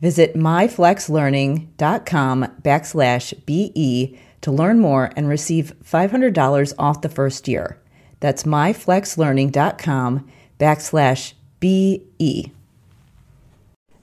Visit myflexlearning.com backslash BE to learn more and receive $500 off the first year. That's myflexlearning.com backslash BE.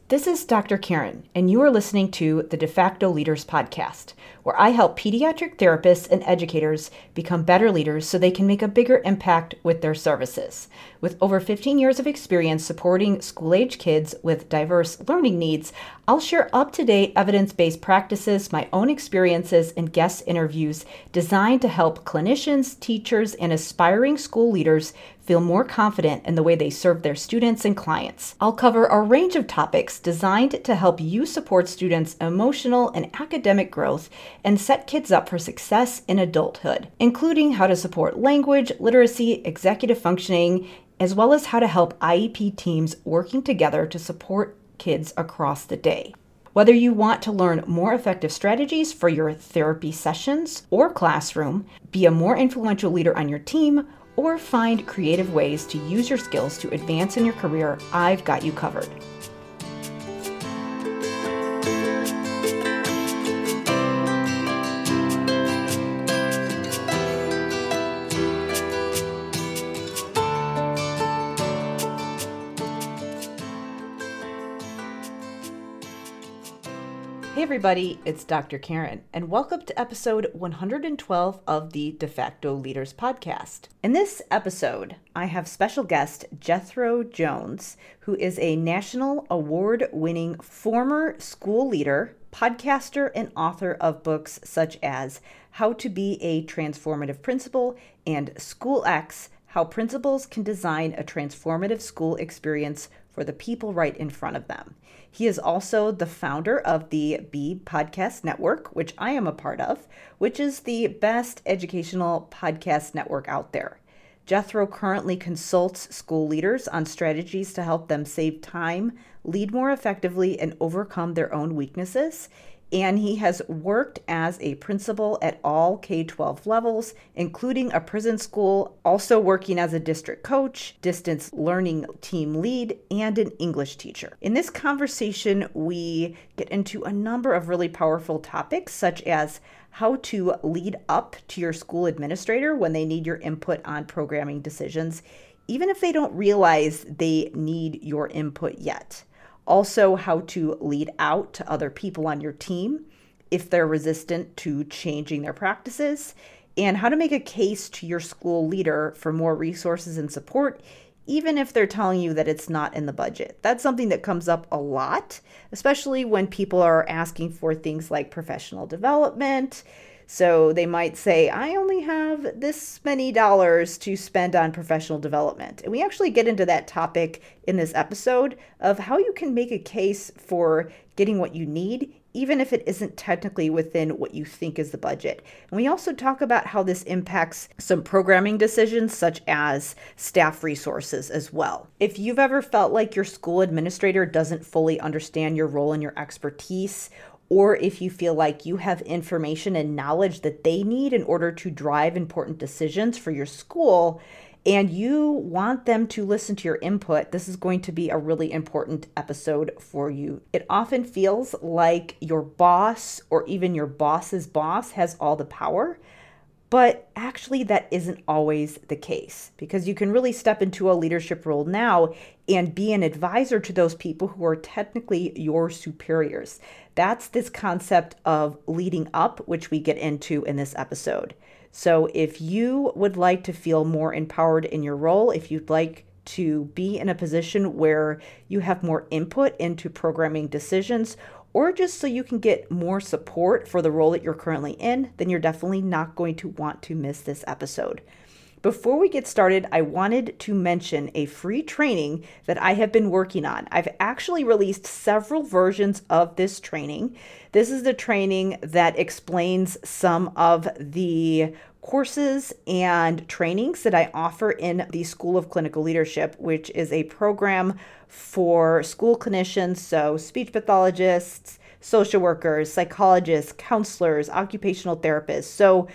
This is Dr. Karen, and you are listening to the De facto Leaders Podcast, where I help pediatric therapists and educators become better leaders so they can make a bigger impact with their services. With over 15 years of experience supporting school age kids with diverse learning needs, I'll share up to date evidence based practices, my own experiences, and guest interviews designed to help clinicians, teachers, and aspiring school leaders feel more confident in the way they serve their students and clients. I'll cover a range of topics designed to help you support students' emotional and academic growth and set kids up for success in adulthood, including how to support language, literacy, executive functioning, as well as how to help IEP teams working together to support kids across the day. Whether you want to learn more effective strategies for your therapy sessions or classroom, be a more influential leader on your team, or find creative ways to use your skills to advance in your career, I've got you covered. Everybody, it's Dr. Karen, and welcome to episode 112 of the De facto Leaders Podcast. In this episode, I have special guest Jethro Jones, who is a national award winning former school leader, podcaster, and author of books such as How to Be a Transformative Principal and SchoolX How Principals Can Design a Transformative School Experience for the People Right in Front of Them. He is also the founder of the BE Podcast Network, which I am a part of, which is the best educational podcast network out there. Jethro currently consults school leaders on strategies to help them save time, lead more effectively, and overcome their own weaknesses and he has worked as a principal at all K 12 levels, including a prison school, also working as a district coach, distance learning team lead, and an English teacher. In this conversation, we get into a number of really powerful topics, such as how to lead up to your school administrator when they need your input on programming decisions, even if they don't realize they need your input yet also, how to lead out to other people on your team if they're resistant to changing their practices, and how to make a case to your school leader for more resources and support, even if they're telling you that it's not in the budget. That's something that comes up a lot, especially when people are asking for things like professional development so they might say, I only have this many dollars to spend on professional development. And we actually get into that topic in this episode of how you can make a case for getting what you need, even if it isn't technically within what you think is the budget. And we also talk about how this impacts some programming decisions, such as staff resources as well. If you've ever felt like your school administrator doesn't fully understand your role and your expertise, or if you feel like you have information and knowledge that they need in order to drive important decisions for your school and you want them to listen to your input, this is going to be a really important episode for you. It often feels like your boss or even your boss's boss has all the power. But actually, that isn't always the case because you can really step into a leadership role now and be an advisor to those people who are technically your superiors. That's this concept of leading up, which we get into in this episode. So, if you would like to feel more empowered in your role, if you'd like to be in a position where you have more input into programming decisions, or just so you can get more support for the role that you're currently in, then you're definitely not going to want to miss this episode. Before we get started, I wanted to mention a free training that I have been working on. I've actually released several versions of this training. This is the training that explains some of the courses and trainings that I offer in the School of Clinical Leadership, which is a program for school clinicians, so speech pathologists, social workers, psychologists, counselors, occupational therapists. So,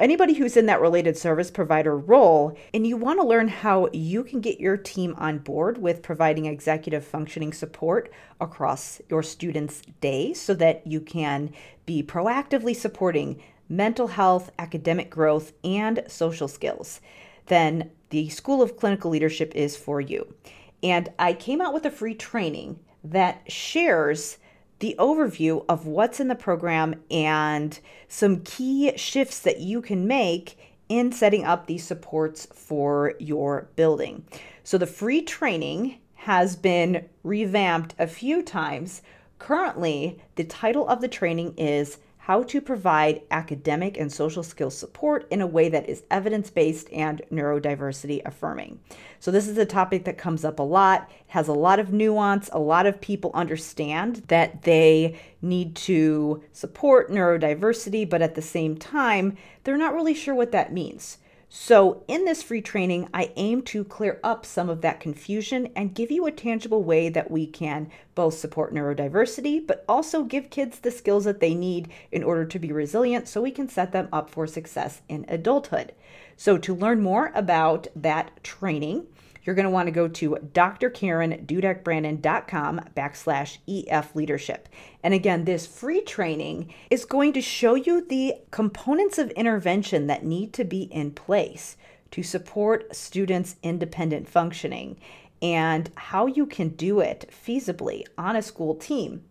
anybody who's in that related service provider role and you want to learn how you can get your team on board with providing executive functioning support across your students' day so that you can be proactively supporting mental health, academic growth, and social skills, then the School of Clinical Leadership is for you. And I came out with a free training that shares the overview of what's in the program and some key shifts that you can make in setting up these supports for your building. So the free training has been revamped a few times. Currently, the title of the training is how to provide academic and social skills support in a way that is evidence based and neurodiversity affirming. So, this is a topic that comes up a lot, it has a lot of nuance. A lot of people understand that they need to support neurodiversity, but at the same time, they're not really sure what that means. So, in this free training, I aim to clear up some of that confusion and give you a tangible way that we can both support neurodiversity, but also give kids the skills that they need in order to be resilient so we can set them up for success in adulthood. So, to learn more about that training, you're going to want to go to drkarendudekbrandon.com backslash EF leadership. And again, this free training is going to show you the components of intervention that need to be in place to support students' independent functioning and how you can do it feasibly on a school team.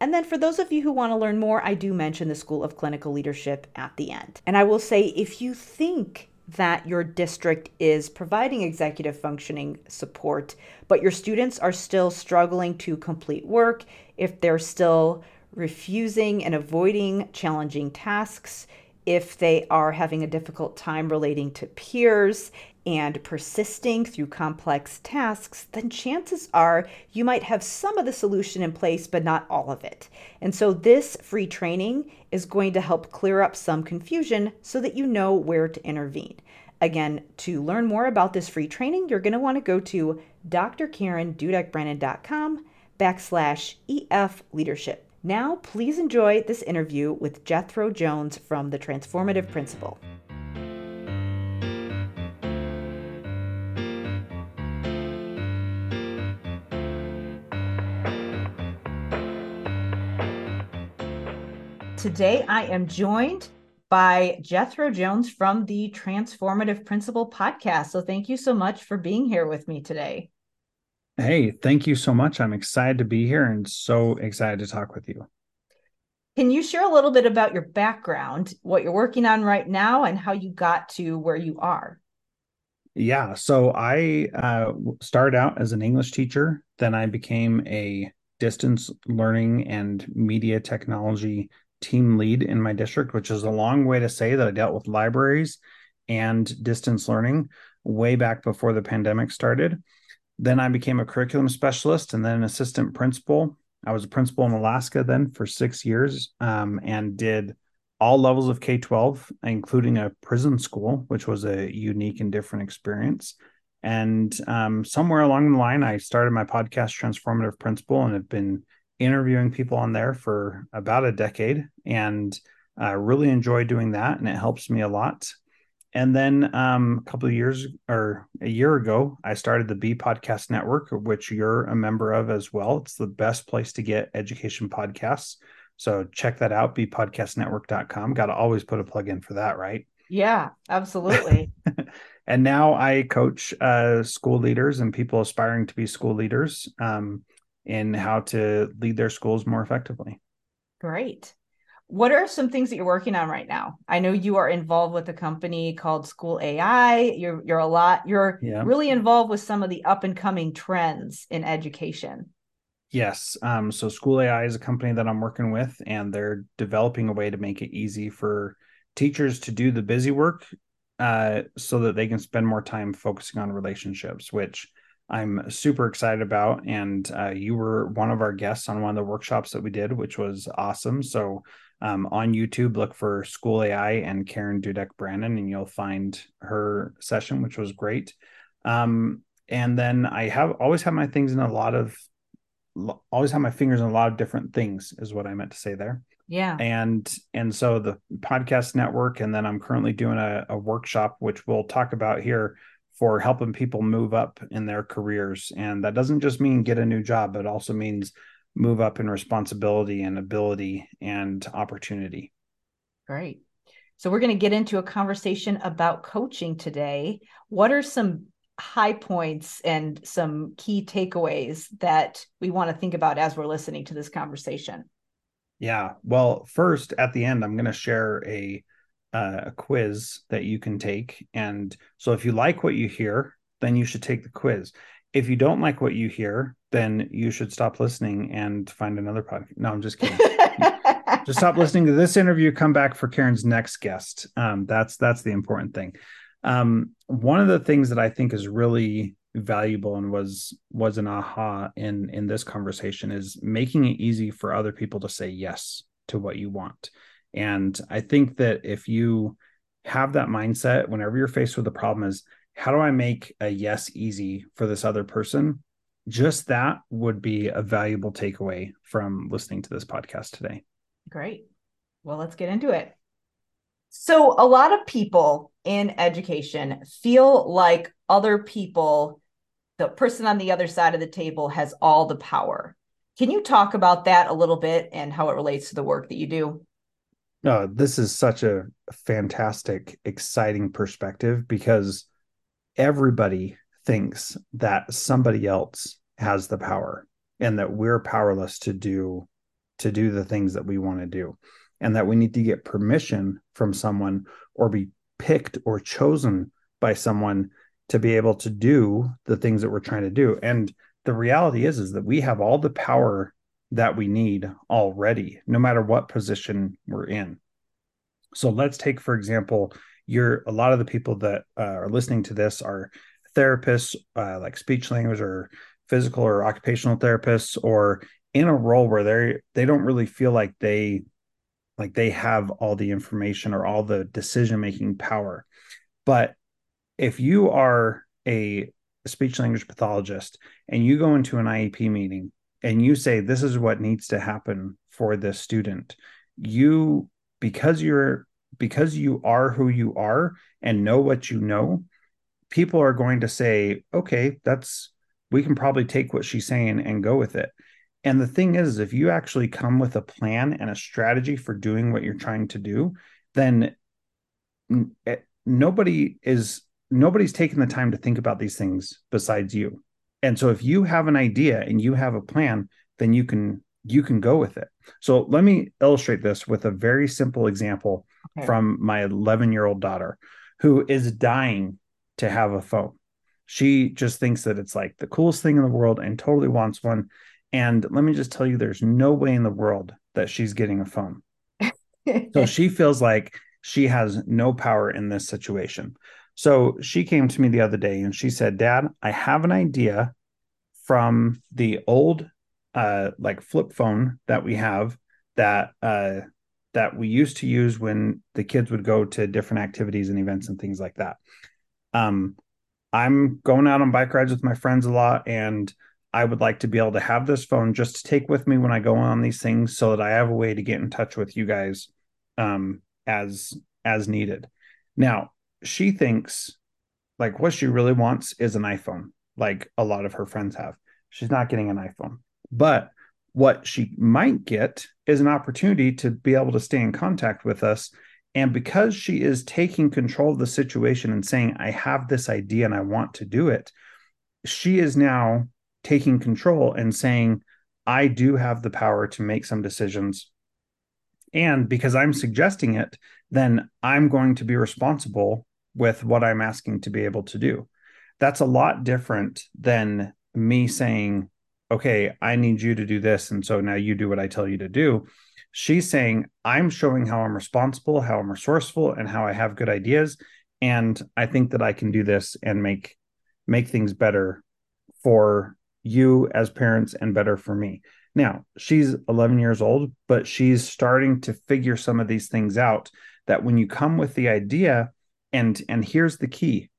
And then, for those of you who want to learn more, I do mention the School of Clinical Leadership at the end. And I will say if you think that your district is providing executive functioning support, but your students are still struggling to complete work, if they're still refusing and avoiding challenging tasks, if they are having a difficult time relating to peers and persisting through complex tasks, then chances are you might have some of the solution in place, but not all of it. And so, this free training is going to help clear up some confusion so that you know where to intervene. Again, to learn more about this free training, you're going to want to go to drkarendudekbrandon.com backslash EF leadership. Now, please enjoy this interview with Jethro Jones from the Transformative Principal. Today, I am joined by Jethro Jones from the Transformative Principal podcast. So, thank you so much for being here with me today. Hey, thank you so much. I'm excited to be here and so excited to talk with you. Can you share a little bit about your background, what you're working on right now, and how you got to where you are? Yeah, so I uh, started out as an English teacher. Then I became a distance learning and media technology team lead in my district, which is a long way to say that I dealt with libraries and distance learning way back before the pandemic started. Then I became a curriculum specialist and then an assistant principal. I was a principal in Alaska then for six years um, and did all levels of K 12, including a prison school, which was a unique and different experience. And um, somewhere along the line, I started my podcast, Transformative Principal, and have been interviewing people on there for about a decade and I uh, really enjoy doing that. And it helps me a lot. And then um, a couple of years or a year ago, I started the BE Podcast Network, which you're a member of as well. It's the best place to get education podcasts. So check that out, bpodcastnetwork.com. Got to always put a plug in for that, right? Yeah, absolutely. and now I coach uh, school leaders and people aspiring to be school leaders um, in how to lead their schools more effectively. Great. What are some things that you're working on right now? I know you are involved with a company called School AI. You're you're a lot. You're yeah. really involved with some of the up and coming trends in education. Yes. Um, so School AI is a company that I'm working with, and they're developing a way to make it easy for teachers to do the busy work uh, so that they can spend more time focusing on relationships, which I'm super excited about. And uh, you were one of our guests on one of the workshops that we did, which was awesome. So um, on YouTube, look for School AI and Karen Dudek Brandon, and you'll find her session, which was great. Um, and then I have always have my things in a lot of, always have my fingers in a lot of different things, is what I meant to say there. Yeah. And and so the podcast network, and then I'm currently doing a, a workshop, which we'll talk about here for helping people move up in their careers. And that doesn't just mean get a new job, but also means move up in responsibility and ability and opportunity. Great. So, we're going to get into a conversation about coaching today. What are some high points and some key takeaways that we want to think about as we're listening to this conversation? Yeah. Well, first, at the end, I'm going to share a uh, a quiz that you can take, and so if you like what you hear, then you should take the quiz if you don't like what you hear, then you should stop listening and find another podcast. No, I'm just kidding. just stop listening to this interview. Come back for Karen's next guest. Um, that's that's the important thing. Um, one of the things that I think is really valuable and was was an aha in in this conversation is making it easy for other people to say yes to what you want. And I think that if you have that mindset, whenever you're faced with a problem, is how do I make a yes easy for this other person? Just that would be a valuable takeaway from listening to this podcast today. Great. Well, let's get into it. So, a lot of people in education feel like other people, the person on the other side of the table has all the power. Can you talk about that a little bit and how it relates to the work that you do? Oh, this is such a fantastic, exciting perspective because everybody thinks that somebody else has the power and that we're powerless to do to do the things that we want to do and that we need to get permission from someone or be picked or chosen by someone to be able to do the things that we're trying to do. And the reality is is that we have all the power that we need already no matter what position we're in. So let's take for example you're a lot of the people that uh, are listening to this are therapists uh, like speech language or physical or occupational therapists or in a role where they they don't really feel like they like they have all the information or all the decision making power. But if you are a speech language pathologist and you go into an IEP meeting and you say this is what needs to happen for this student you because you're because you are who you are and know what you know, people are going to say, okay, that's, we can probably take what she's saying and go with it. And the thing is, if you actually come with a plan and a strategy for doing what you're trying to do, then eh, nobody is nobody's taking the time to think about these things besides you. And so if you have an idea and you have a plan, then you can you can go with it. So let me illustrate this with a very simple example okay. from my 11 year old daughter who is dying to have a phone. She just thinks that it's like the coolest thing in the world and totally wants one. And let me just tell you, there's no way in the world that she's getting a phone. so she feels like she has no power in this situation. So she came to me the other day and she said, Dad, I have an idea from the old uh, like flip phone that we have that uh, that we used to use when the kids would go to different activities and events and things like that. Um, I'm going out on bike rides with my friends a lot, and I would like to be able to have this phone just to take with me when I go on these things so that I have a way to get in touch with you guys um, as as needed. Now, she thinks like what she really wants is an iPhone, like a lot of her friends have. She's not getting an iPhone. But what she might get is an opportunity to be able to stay in contact with us. And because she is taking control of the situation and saying, I have this idea and I want to do it, she is now taking control and saying, I do have the power to make some decisions. And because I'm suggesting it, then I'm going to be responsible with what I'm asking to be able to do. That's a lot different than me saying, okay, I need you to do this. And so now you do what I tell you to do. She's saying, I'm showing how I'm responsible, how I'm resourceful, and how I have good ideas. And I think that I can do this and make make things better for you as parents and better for me. Now, she's 11 years old, but she's starting to figure some of these things out that when you come with the idea and and here's the key.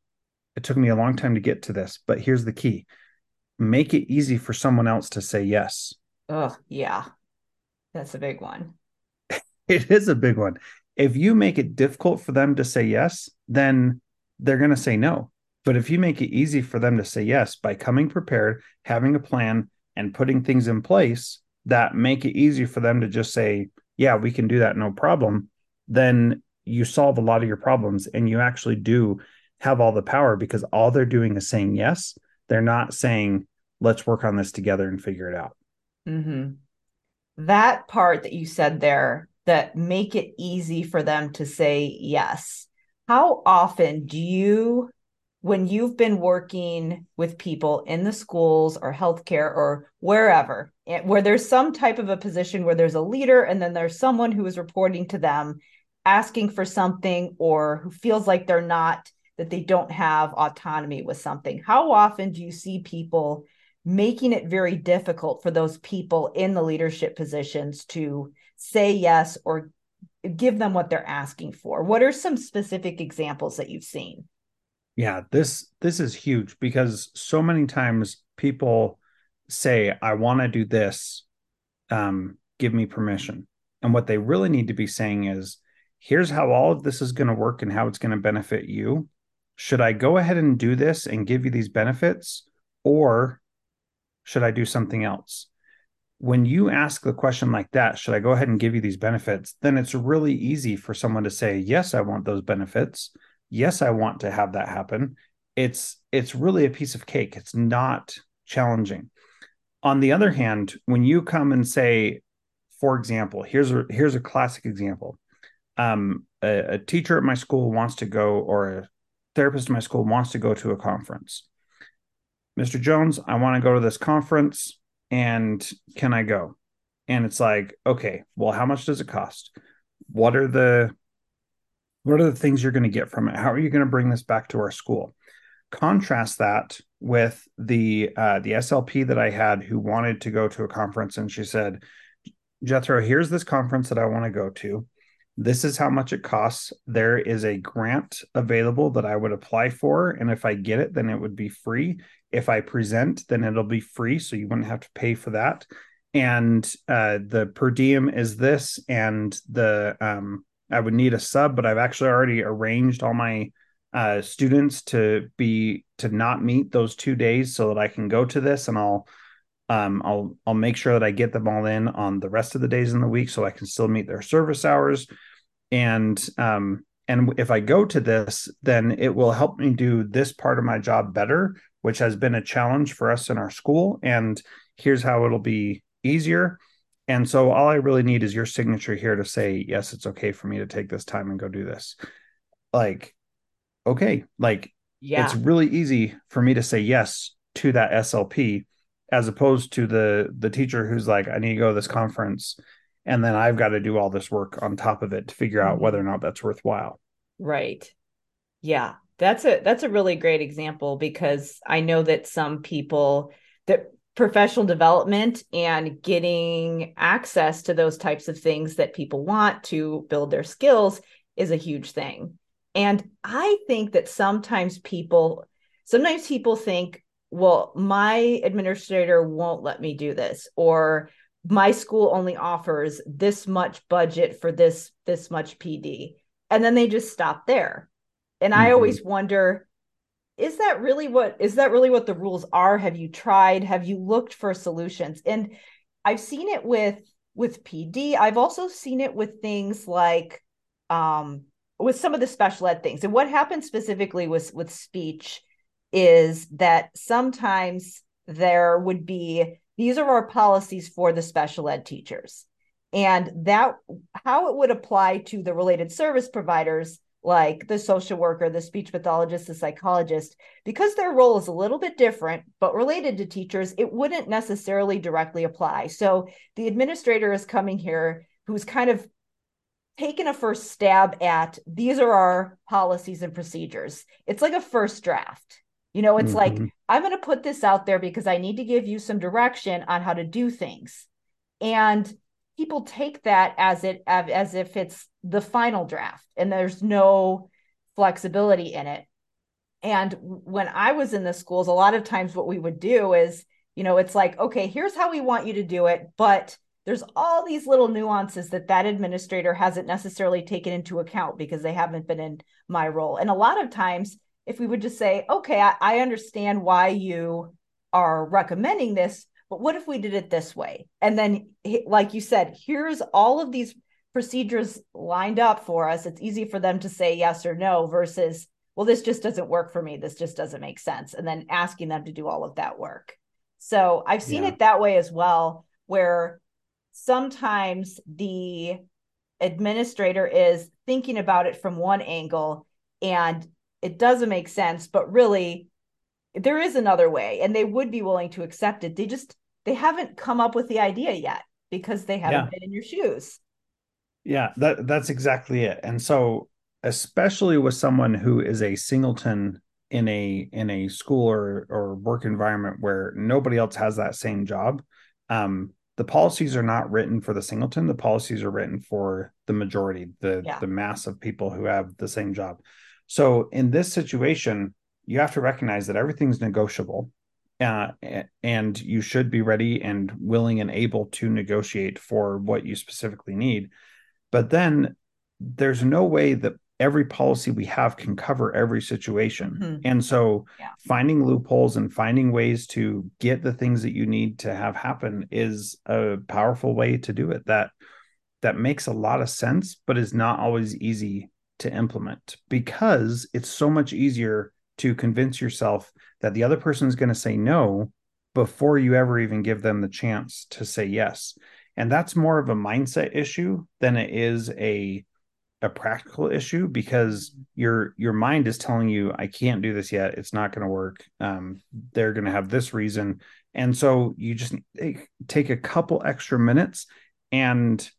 It took me a long time to get to this, but here's the key. Make it easy for someone else to say yes. Oh, yeah. That's a big one. it is a big one. If you make it difficult for them to say yes, then they're going to say no. But if you make it easy for them to say yes by coming prepared, having a plan, and putting things in place that make it easy for them to just say, yeah, we can do that, no problem, then you solve a lot of your problems and you actually do have all the power because all they're doing is saying yes. They're not saying, let's work on this together and figure it out. Mm-hmm. That part that you said there, that make it easy for them to say yes. How often do you when you've been working with people in the schools or healthcare or wherever, where there's some type of a position where there's a leader and then there's someone who is reporting to them asking for something or who feels like they're not, that they don't have autonomy with something. How often do you see people making it very difficult for those people in the leadership positions to say yes or give them what they're asking for? What are some specific examples that you've seen? Yeah, this this is huge because so many times people say, I want to do this. Um, give me permission. And what they really need to be saying is, here's how all of this is going to work and how it's going to benefit you. Should I go ahead and do this and give you these benefits? Or should I do something else? When you ask the question like that, should I go ahead and give you these benefits? Then it's really easy for someone to say, yes, I want those benefits yes i want to have that happen it's it's really a piece of cake it's not challenging on the other hand when you come and say for example here's a here's a classic example um, a, a teacher at my school wants to go or a therapist at my school wants to go to a conference mr jones i want to go to this conference and can i go and it's like okay well how much does it cost what are the what are the things you're going to get from it? How are you going to bring this back to our school? Contrast that with the uh, the SLP that I had who wanted to go to a conference, and she said, "Jethro, here's this conference that I want to go to. This is how much it costs. There is a grant available that I would apply for, and if I get it, then it would be free. If I present, then it'll be free, so you wouldn't have to pay for that." And uh, the per diem is this, and the um, I would need a sub, but I've actually already arranged all my uh, students to be to not meet those two days so that I can go to this and I'll um, I'll I'll make sure that I get them all in on the rest of the days in the week so I can still meet their service hours and um, and if I go to this then it will help me do this part of my job better which has been a challenge for us in our school and here's how it'll be easier and so all I really need is your signature here to say, yes, it's okay for me to take this time and go do this. Like, okay, like yeah. it's really easy for me to say yes to that SLP as opposed to the the teacher who's like, I need to go to this conference and then I've got to do all this work on top of it to figure out mm-hmm. whether or not that's worthwhile. Right. Yeah. That's a that's a really great example because I know that some people that professional development and getting access to those types of things that people want to build their skills is a huge thing. And I think that sometimes people sometimes people think well, my administrator won't let me do this, or my school only offers this much budget for this this much PD. And then they just stop there. And mm-hmm. I always wonder is that really what is that really what the rules are? Have you tried? Have you looked for solutions? And I've seen it with with PD. I've also seen it with things like um with some of the special ed things. And what happened specifically with with speech is that sometimes there would be these are our policies for the special ed teachers. And that how it would apply to the related service providers like the social worker, the speech pathologist, the psychologist, because their role is a little bit different, but related to teachers, it wouldn't necessarily directly apply. So the administrator is coming here who's kind of taken a first stab at these are our policies and procedures. It's like a first draft. You know, it's mm-hmm. like, I'm going to put this out there because I need to give you some direction on how to do things. And people take that as it as if it's the final draft and there's no flexibility in it. And when I was in the schools, a lot of times what we would do is, you know, it's like, okay, here's how we want you to do it, but there's all these little nuances that that administrator hasn't necessarily taken into account because they haven't been in my role. And a lot of times if we would just say, okay, I, I understand why you are recommending this, but what if we did it this way? And then, like you said, here's all of these procedures lined up for us. It's easy for them to say yes or no versus, well, this just doesn't work for me. This just doesn't make sense. And then asking them to do all of that work. So I've seen yeah. it that way as well, where sometimes the administrator is thinking about it from one angle and it doesn't make sense, but really there is another way and they would be willing to accept it. They just they haven't come up with the idea yet because they haven't yeah. been in your shoes. Yeah, that that's exactly it. And so especially with someone who is a singleton in a in a school or or work environment where nobody else has that same job um the policies are not written for the singleton the policies are written for the majority the yeah. the mass of people who have the same job so in this situation, you have to recognize that everything's negotiable. Uh, and you should be ready and willing and able to negotiate for what you specifically need. But then there's no way that every policy we have can cover every situation. Mm-hmm. And so yeah. finding loopholes and finding ways to get the things that you need to have happen is a powerful way to do it that that makes a lot of sense but is not always easy to implement because it's so much easier to convince yourself that the other person is going to say no before you ever even give them the chance to say yes. And that's more of a mindset issue than it is a a practical issue because your your mind is telling you I can't do this yet. It's not going to work. Um, they're going to have this reason, and so you just take a couple extra minutes and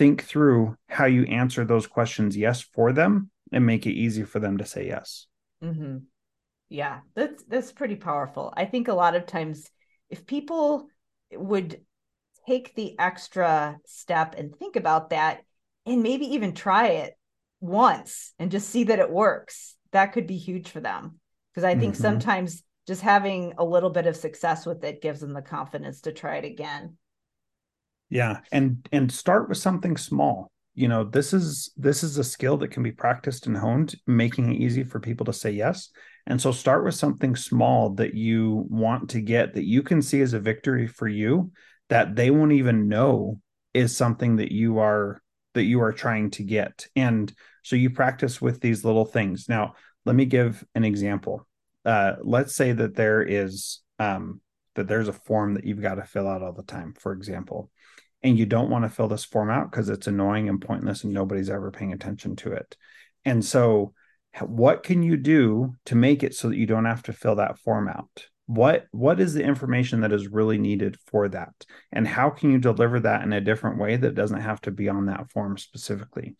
think through how you answer those questions yes for them and make it easy for them to say yes. Mm-hmm. Yeah, that's that's pretty powerful. I think a lot of times if people would take the extra step and think about that and maybe even try it once and just see that it works, that could be huge for them. Because I think mm-hmm. sometimes just having a little bit of success with it gives them the confidence to try it again yeah and and start with something small. You know this is this is a skill that can be practiced and honed making it easy for people to say yes. And so start with something small that you want to get that you can see as a victory for you that they won't even know is something that you are that you are trying to get. And so you practice with these little things. Now let me give an example. Uh, let's say that there is um, that there's a form that you've got to fill out all the time for example and you don't want to fill this form out because it's annoying and pointless and nobody's ever paying attention to it. And so what can you do to make it so that you don't have to fill that form out? What what is the information that is really needed for that? And how can you deliver that in a different way that doesn't have to be on that form specifically?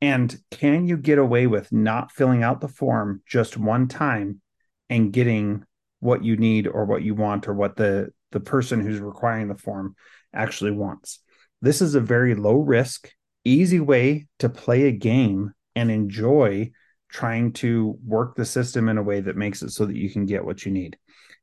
And can you get away with not filling out the form just one time and getting what you need or what you want or what the the person who's requiring the form actually wants. This is a very low risk, easy way to play a game and enjoy trying to work the system in a way that makes it so that you can get what you need.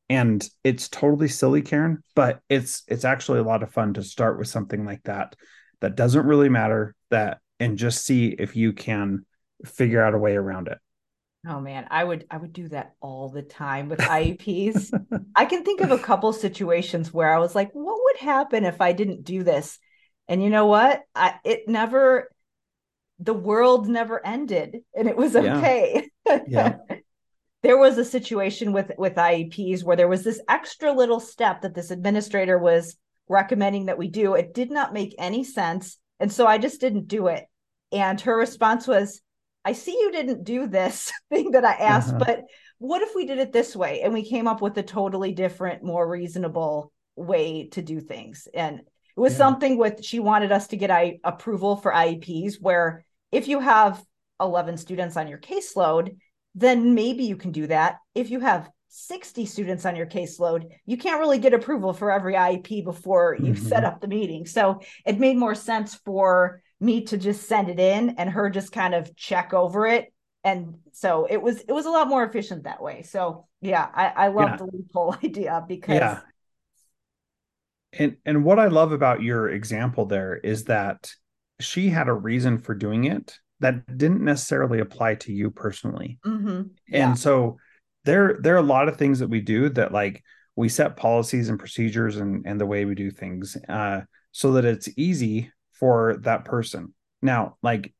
and it's totally silly karen but it's it's actually a lot of fun to start with something like that that doesn't really matter that and just see if you can figure out a way around it oh man i would i would do that all the time with ieps i can think of a couple situations where i was like what would happen if i didn't do this and you know what I, it never the world never ended and it was okay yeah. yeah. there was a situation with with IEPs where there was this extra little step that this administrator was recommending that we do. It did not make any sense, and so I just didn't do it. And her response was, "I see you didn't do this thing that I asked, uh-huh. but what if we did it this way?" And we came up with a totally different, more reasonable way to do things. And it was yeah. something with she wanted us to get I, approval for IEPs where if you have 11 students on your caseload, then maybe you can do that. If you have 60 students on your caseload, you can't really get approval for every IEP before you mm-hmm. set up the meeting. So it made more sense for me to just send it in and her just kind of check over it. And so it was it was a lot more efficient that way. So yeah, I, I love yeah. the loophole idea because yeah. And and what I love about your example there is that she had a reason for doing it that didn't necessarily apply to you personally. Mm-hmm. Yeah. And so there there are a lot of things that we do that like we set policies and procedures and and the way we do things uh, so that it's easy for that person. Now, like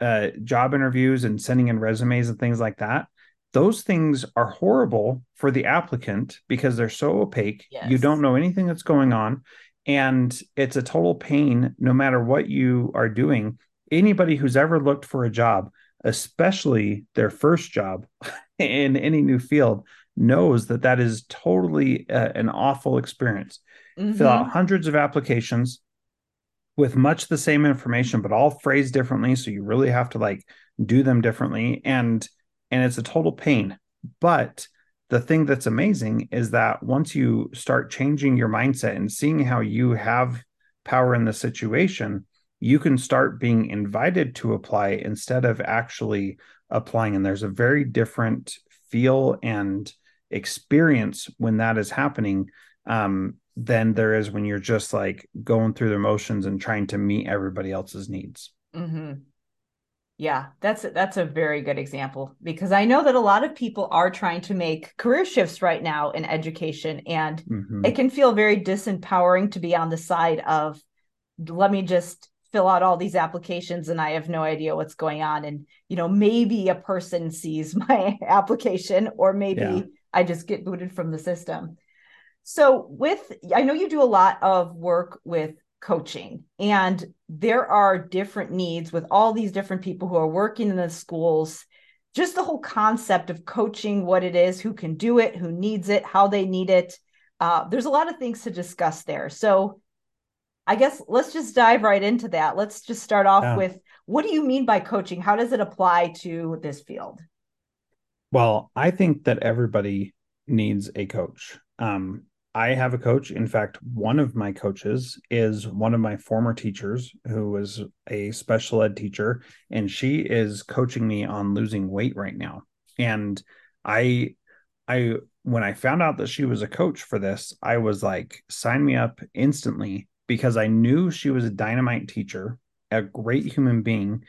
uh, job interviews and sending in resumes and things like that, those things are horrible for the applicant because they're so opaque. Yes. You don't know anything that's going on. And it's a total pain no matter what you are doing anybody who's ever looked for a job, especially their first job in any new field, knows that that is totally uh, an awful experience. Mm-hmm. Fill out hundreds of applications with much the same information, but all phrased differently. So you really have to like do them differently, and and it's a total pain. But the thing that's amazing is that once you start changing your mindset and seeing how you have power in the situation, you can start being invited to apply instead of actually applying. And there's a very different feel and experience when that is happening um, than there is when you're just like going through the motions and trying to meet everybody else's needs. Mm-hmm. Yeah, that's that's a very good example because I know that a lot of people are trying to make career shifts right now in education, and mm-hmm. it can feel very disempowering to be on the side of let me just fill out all these applications and I have no idea what's going on. And, you know, maybe a person sees my application or maybe yeah. I just get booted from the system. So, with, I know you do a lot of work with coaching, and there are different needs with all these different people who are working in the schools. Just the whole concept of coaching, what it is, who can do it, who needs it, how they need it. Uh, there's a lot of things to discuss there. So, I guess let's just dive right into that. Let's just start off yeah. with what do you mean by coaching? How does it apply to this field? Well, I think that everybody needs a coach. Um, I have a coach. In fact, one of my coaches is one of my former teachers who was a special ed teacher, and she is coaching me on losing weight right now. And I, I, when I found out that she was a coach for this, I was like, sign me up instantly because I knew she was a dynamite teacher, a great human being,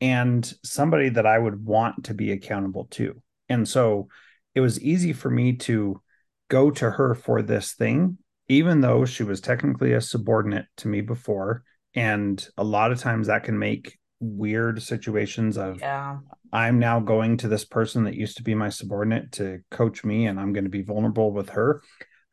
and somebody that I would want to be accountable to. And so it was easy for me to go to her for this thing, even though she was technically a subordinate to me before. And a lot of times that can make weird situations of yeah. I'm now going to this person that used to be my subordinate to coach me and I'm going to be vulnerable with her.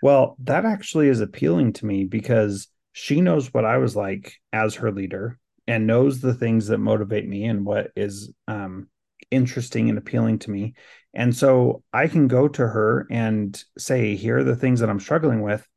Well, that actually is appealing to me because she knows what I was like as her leader and knows the things that motivate me and what is um, interesting and appealing to me. And so I can go to her and say, here are the things that I'm struggling with.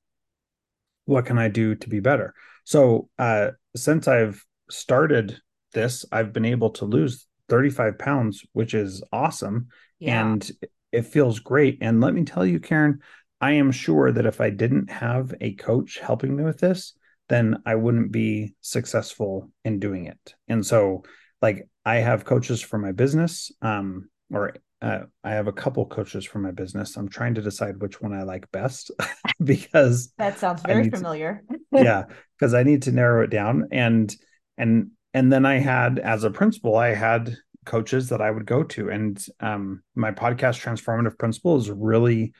What can I do to be better? So uh, since I've started this, I've been able to lose 35 pounds, which is awesome. Yeah. And it feels great. And let me tell you, Karen, I am sure that if I didn't have a coach helping me with this, then I wouldn't be successful in doing it. And so, like, I have coaches for my business, um, or uh, I have a couple coaches for my business. I'm trying to decide which one I like best because that sounds very familiar. To, yeah, because I need to narrow it down and and and then I had as a principal, I had coaches that I would go to, and um, my podcast transformative principal is really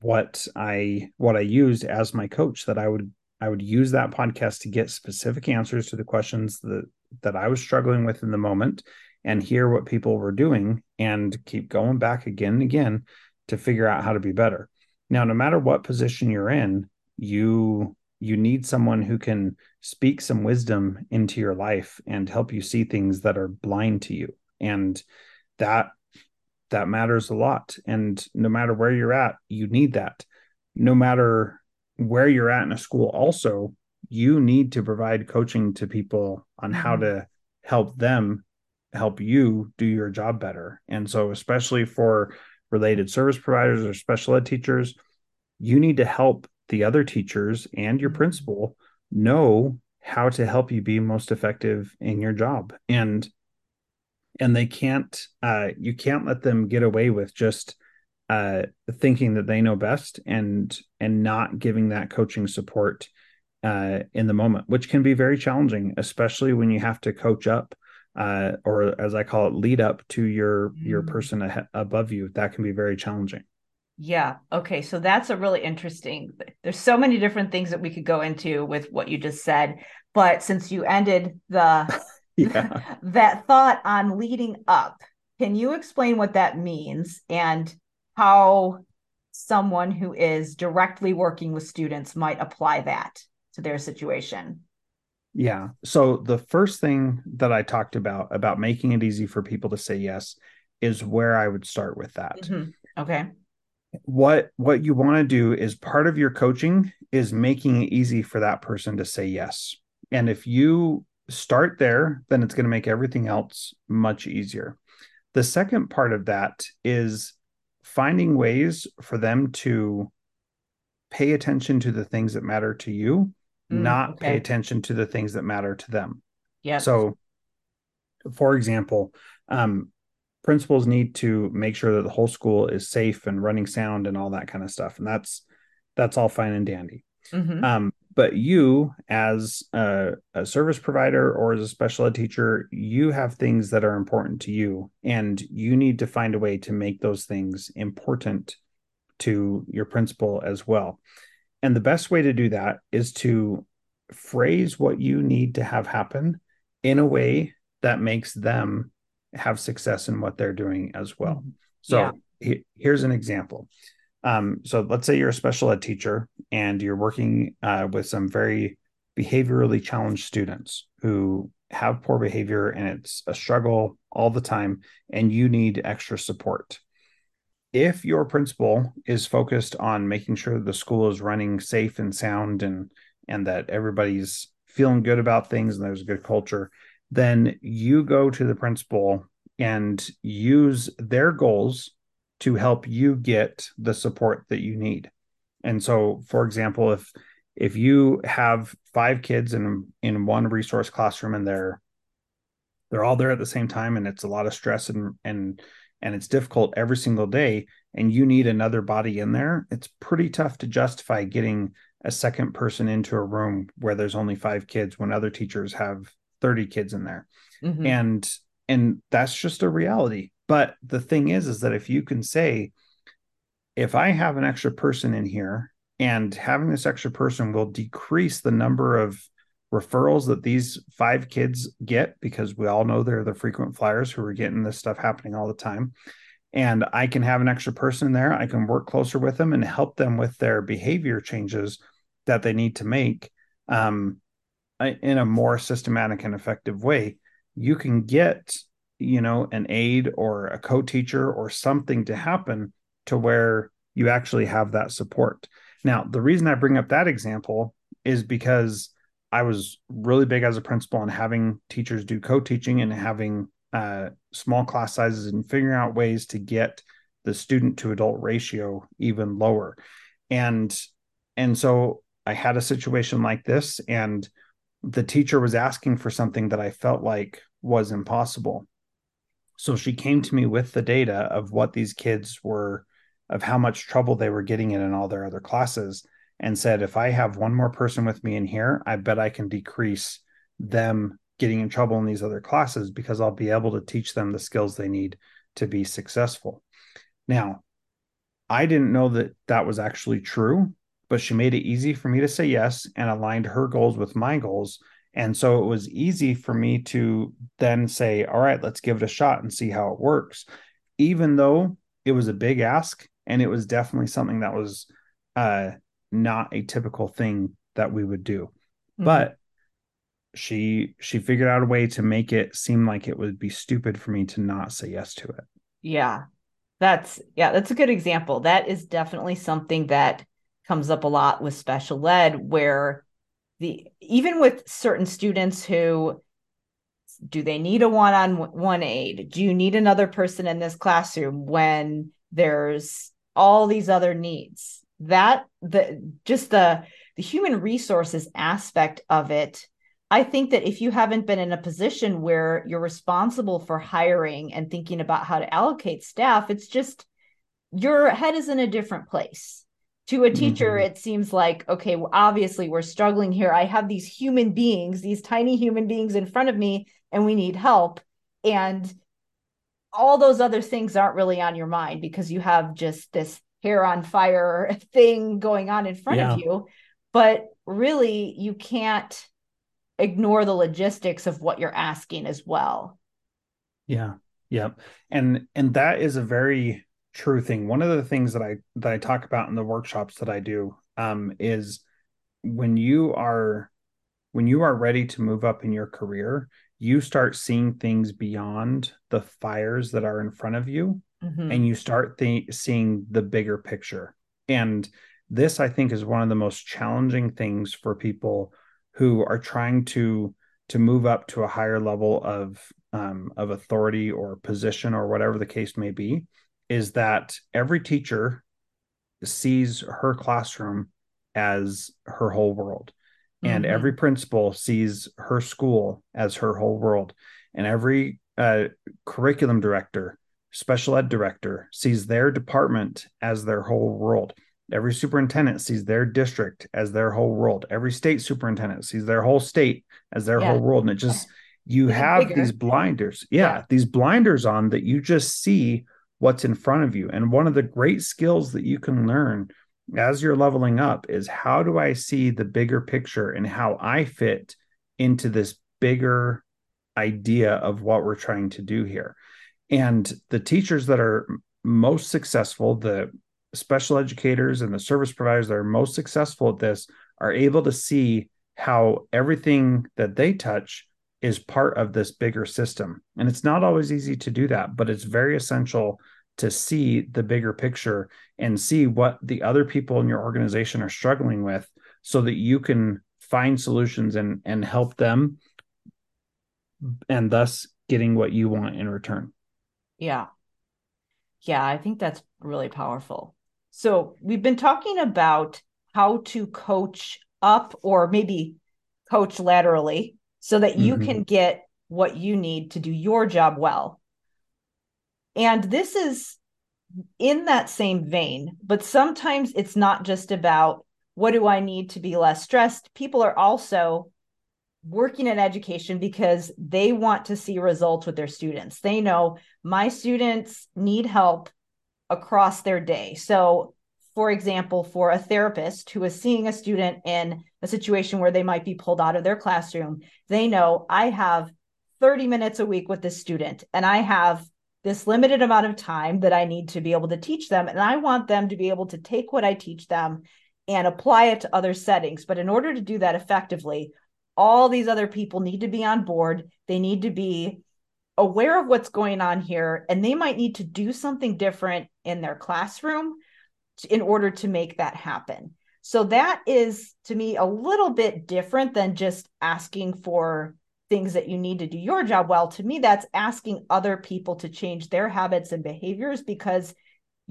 what I what I used as my coach. That I would I would use that podcast to get specific answers to the questions that that I was struggling with in the moment and hear what people were doing and keep going back again and again to figure out how to be better. Now, no matter what position you're in, you you need someone who can speak some wisdom into your life and help you see things that are blind to you. And that that matters a lot. And no matter where you're at, you need that. No matter where you're at in a school, also, you need to provide coaching to people on how mm-hmm. to help them help you do your job better. And so, especially for related service providers or special ed teachers, you need to help the other teachers and your mm-hmm. principal know how to help you be most effective in your job. And and they can't uh you can't let them get away with just uh thinking that they know best and and not giving that coaching support uh in the moment which can be very challenging especially when you have to coach up uh, or as I call it, lead up to your your mm. person ahead, above you. That can be very challenging. Yeah. Okay. So that's a really interesting. There's so many different things that we could go into with what you just said, but since you ended the yeah. that thought on leading up, can you explain what that means and how someone who is directly working with students might apply that to their situation? Yeah. So the first thing that I talked about about making it easy for people to say yes is where I would start with that. Mm-hmm. Okay. What what you want to do is part of your coaching is making it easy for that person to say yes. And if you start there, then it's going to make everything else much easier. The second part of that is finding ways for them to pay attention to the things that matter to you mm, not okay. pay attention to the things that matter to them. Yeah. So, for example, um, principals need to make sure that the whole school is safe and running sound and all that kind of stuff, and that's that's all fine and dandy. Mm-hmm. Um, but you, as a, a service provider or as a special ed teacher, you have things that are important to you, and you need to find a way to make those things important to your principal as well. And the best way to do that is to phrase what you need to have happen in a way that makes them have success in what they're doing as well. Mm-hmm. So yeah. he, here's an example. Um, so let's say you're a special ed teacher and you're working uh, with some very behaviorally challenged students who have poor behavior and it's a struggle all the time and you need extra support if your principal is focused on making sure the school is running safe and sound and and that everybody's feeling good about things and there's a good culture then you go to the principal and use their goals to help you get the support that you need. And so for example if if you have five kids in in one resource classroom and they're they're all there at the same time and it's a lot of stress and and and it's difficult every single day and you need another body in there, it's pretty tough to justify getting a second person into a room where there's only five kids when other teachers have 30 kids in there. Mm-hmm. And and that's just a reality. But the thing is is that if you can say if I have an extra person in here and having this extra person will decrease the number of referrals that these five kids get because we all know they're the frequent flyers who are getting this stuff happening all the time. And i can have an extra person there. I can work closer with them and help them with their behavior changes that they need to make um, in a more systematic and effective way. You can get you know an aide or a co-teacher or something to happen to where you actually have that support. Now the reason i bring up that example is because I was really big as a principal on having teachers do co-teaching and having uh, small class sizes and figuring out ways to get the student to adult ratio even lower. And and so I had a situation like this and the teacher was asking for something that I felt like was impossible. So she came to me with the data of what these kids were, of how much trouble they were getting in in all their other classes, and said, if I have one more person with me in here, I bet I can decrease them getting in trouble in these other classes because I'll be able to teach them the skills they need to be successful. Now, I didn't know that that was actually true, but she made it easy for me to say yes and aligned her goals with my goals. And so it was easy for me to then say, all right, let's give it a shot and see how it works. Even though it was a big ask and it was definitely something that was uh, not a typical thing that we would do. Mm-hmm. But she she figured out a way to make it seem like it would be stupid for me to not say yes to it. Yeah. That's yeah, that's a good example. That is definitely something that comes up a lot with special ed where the even with certain students who do they need a one-on-one aid? Do you need another person in this classroom when there's all these other needs? That the just the the human resources aspect of it I think that if you haven't been in a position where you're responsible for hiring and thinking about how to allocate staff, it's just your head is in a different place. To a teacher, mm-hmm. it seems like, okay, well, obviously we're struggling here. I have these human beings, these tiny human beings in front of me, and we need help. And all those other things aren't really on your mind because you have just this hair on fire thing going on in front yeah. of you. But really, you can't ignore the logistics of what you're asking as well. Yeah. Yeah. And and that is a very true thing. One of the things that I that I talk about in the workshops that I do um is when you are when you are ready to move up in your career, you start seeing things beyond the fires that are in front of you mm-hmm. and you start th- seeing the bigger picture. And this I think is one of the most challenging things for people who are trying to to move up to a higher level of um, of authority or position or whatever the case may be is that every teacher sees her classroom as her whole world and mm-hmm. every principal sees her school as her whole world and every uh, curriculum director special ed director sees their department as their whole world Every superintendent sees their district as their whole world. Every state superintendent sees their whole state as their yeah. whole world. And it just, you have these blinders. Yeah, yeah, these blinders on that you just see what's in front of you. And one of the great skills that you can learn as you're leveling up is how do I see the bigger picture and how I fit into this bigger idea of what we're trying to do here. And the teachers that are most successful, the special educators and the service providers that are most successful at this are able to see how everything that they touch is part of this bigger system. And it's not always easy to do that, but it's very essential to see the bigger picture and see what the other people in your organization are struggling with so that you can find solutions and and help them and thus getting what you want in return. Yeah. Yeah, I think that's really powerful. So we've been talking about how to coach up or maybe coach laterally so that you mm-hmm. can get what you need to do your job well. And this is in that same vein, but sometimes it's not just about what do I need to be less stressed. People are also working in education because they want to see results with their students. They know my students need help across their day. So, for example, for a therapist who is seeing a student in a situation where they might be pulled out of their classroom, they know I have 30 minutes a week with this student and I have this limited amount of time that I need to be able to teach them. And I want them to be able to take what I teach them and apply it to other settings. But in order to do that effectively, all these other people need to be on board. They need to be aware of what's going on here and they might need to do something different in their classroom in order to make that happen. So that is to me a little bit different than just asking for things that you need to do your job well. To me, that's asking other people to change their habits and behaviors because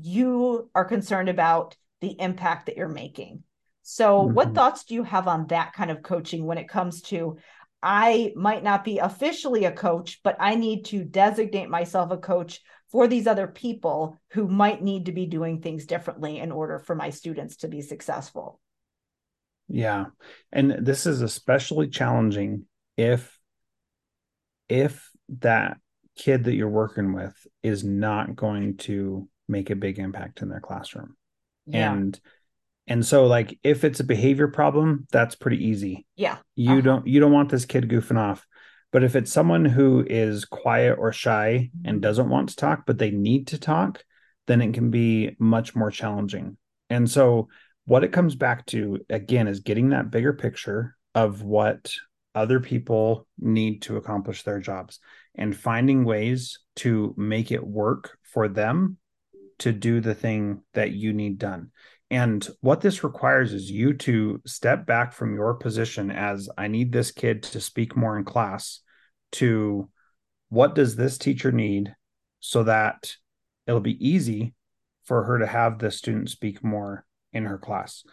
you are concerned about the impact that you're making. So, mm-hmm. what thoughts do you have on that kind of coaching when it comes to I might not be officially a coach, but I need to designate myself a coach for these other people who might need to be doing things differently in order for my students to be successful. Yeah. And this is especially challenging if if that kid that you're working with is not going to make a big impact in their classroom. Yeah. And and so like if it's a behavior problem, that's pretty easy. Yeah. You uh-huh. don't you don't want this kid goofing off. But if it's someone who is quiet or shy and mm-hmm. doesn't want to talk but they need to talk, then it can be much more challenging. And so what it comes back to again is getting that bigger picture of what other people need to accomplish their jobs and finding ways to make it work for them to do the thing that you need done. And what this requires is you to step back from your position as I need this kid to speak more in class to what does this teacher need so that it'll be easy for her to have the student speak more in her class.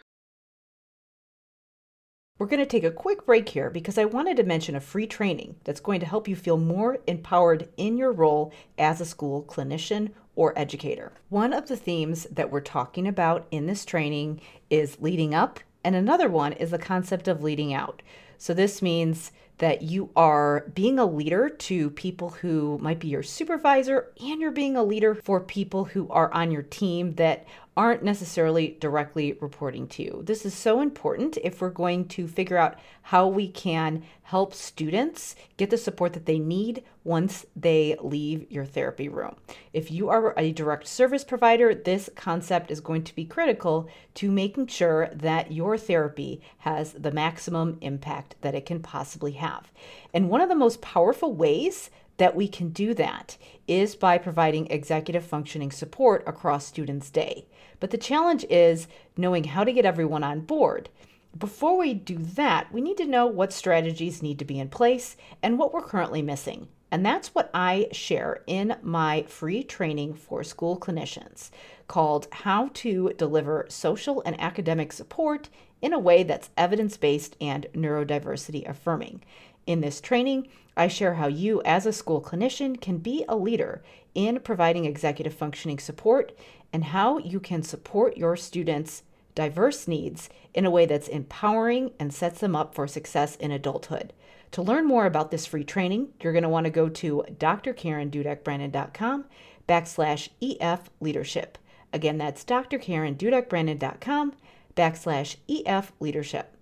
We're going to take a quick break here because I wanted to mention a free training that's going to help you feel more empowered in your role as a school clinician or educator. One of the themes that we're talking about in this training is leading up, and another one is the concept of leading out. So, this means that you are being a leader to people who might be your supervisor, and you're being a leader for people who are on your team that aren't necessarily directly reporting to you. This is so important if we're going to figure out how we can help students get the support that they need once they leave your therapy room. If you are a direct service provider, this concept is going to be critical to making sure that your therapy has the maximum impact that it can possibly have. And one of the most powerful ways that we can do that is by providing executive functioning support across students' day. But the challenge is knowing how to get everyone on board. Before we do that, we need to know what strategies need to be in place and what we're currently missing. And that's what I share in my free training for school clinicians called How to Deliver Social and Academic Support in a Way That's Evidence Based and Neurodiversity Affirming. In this training, I share how you, as a school clinician, can be a leader in providing executive functioning support and how you can support your students' diverse needs in a way that's empowering and sets them up for success in adulthood. To learn more about this free training, you're going to want to go to drkarendudekbrannan.com backslash EF leadership. Again, that's drkarendudekbrannan.com backslash EF leadership.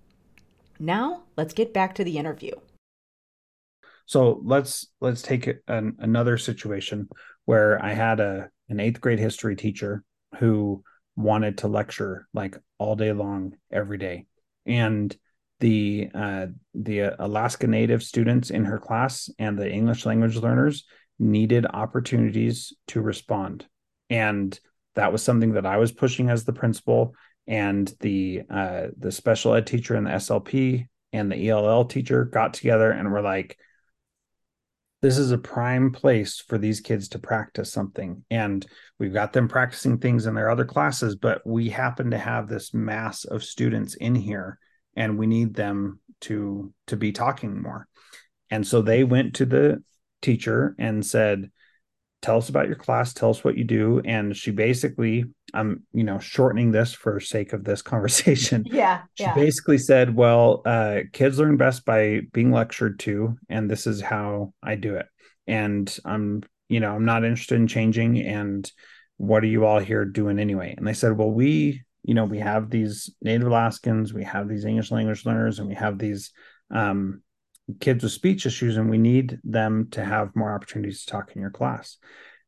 Now, let's get back to the interview. So let's let's take an, another situation where I had a an eighth grade history teacher who wanted to lecture like all day long every day. And the uh, the alaska native students in her class and the english language learners needed opportunities to respond. And that was something that i was pushing as the principal and the uh, the special ed teacher and the slp and the ell teacher got together and were like this is a prime place for these kids to practice something. And we've got them practicing things in their other classes but we happen to have this mass of students in here and we need them to to be talking more. And so they went to the teacher and said tell us about your class tell us what you do. And she basically i'm you know shortening this for sake of this conversation. Yeah she yeah. basically said well uh, kids learn best by being lectured to and this is how i do it. And i'm you know i'm not interested in changing and what are you all here doing anyway? And they said well we you know we have these native alaskans we have these english language learners and we have these um, kids with speech issues and we need them to have more opportunities to talk in your class.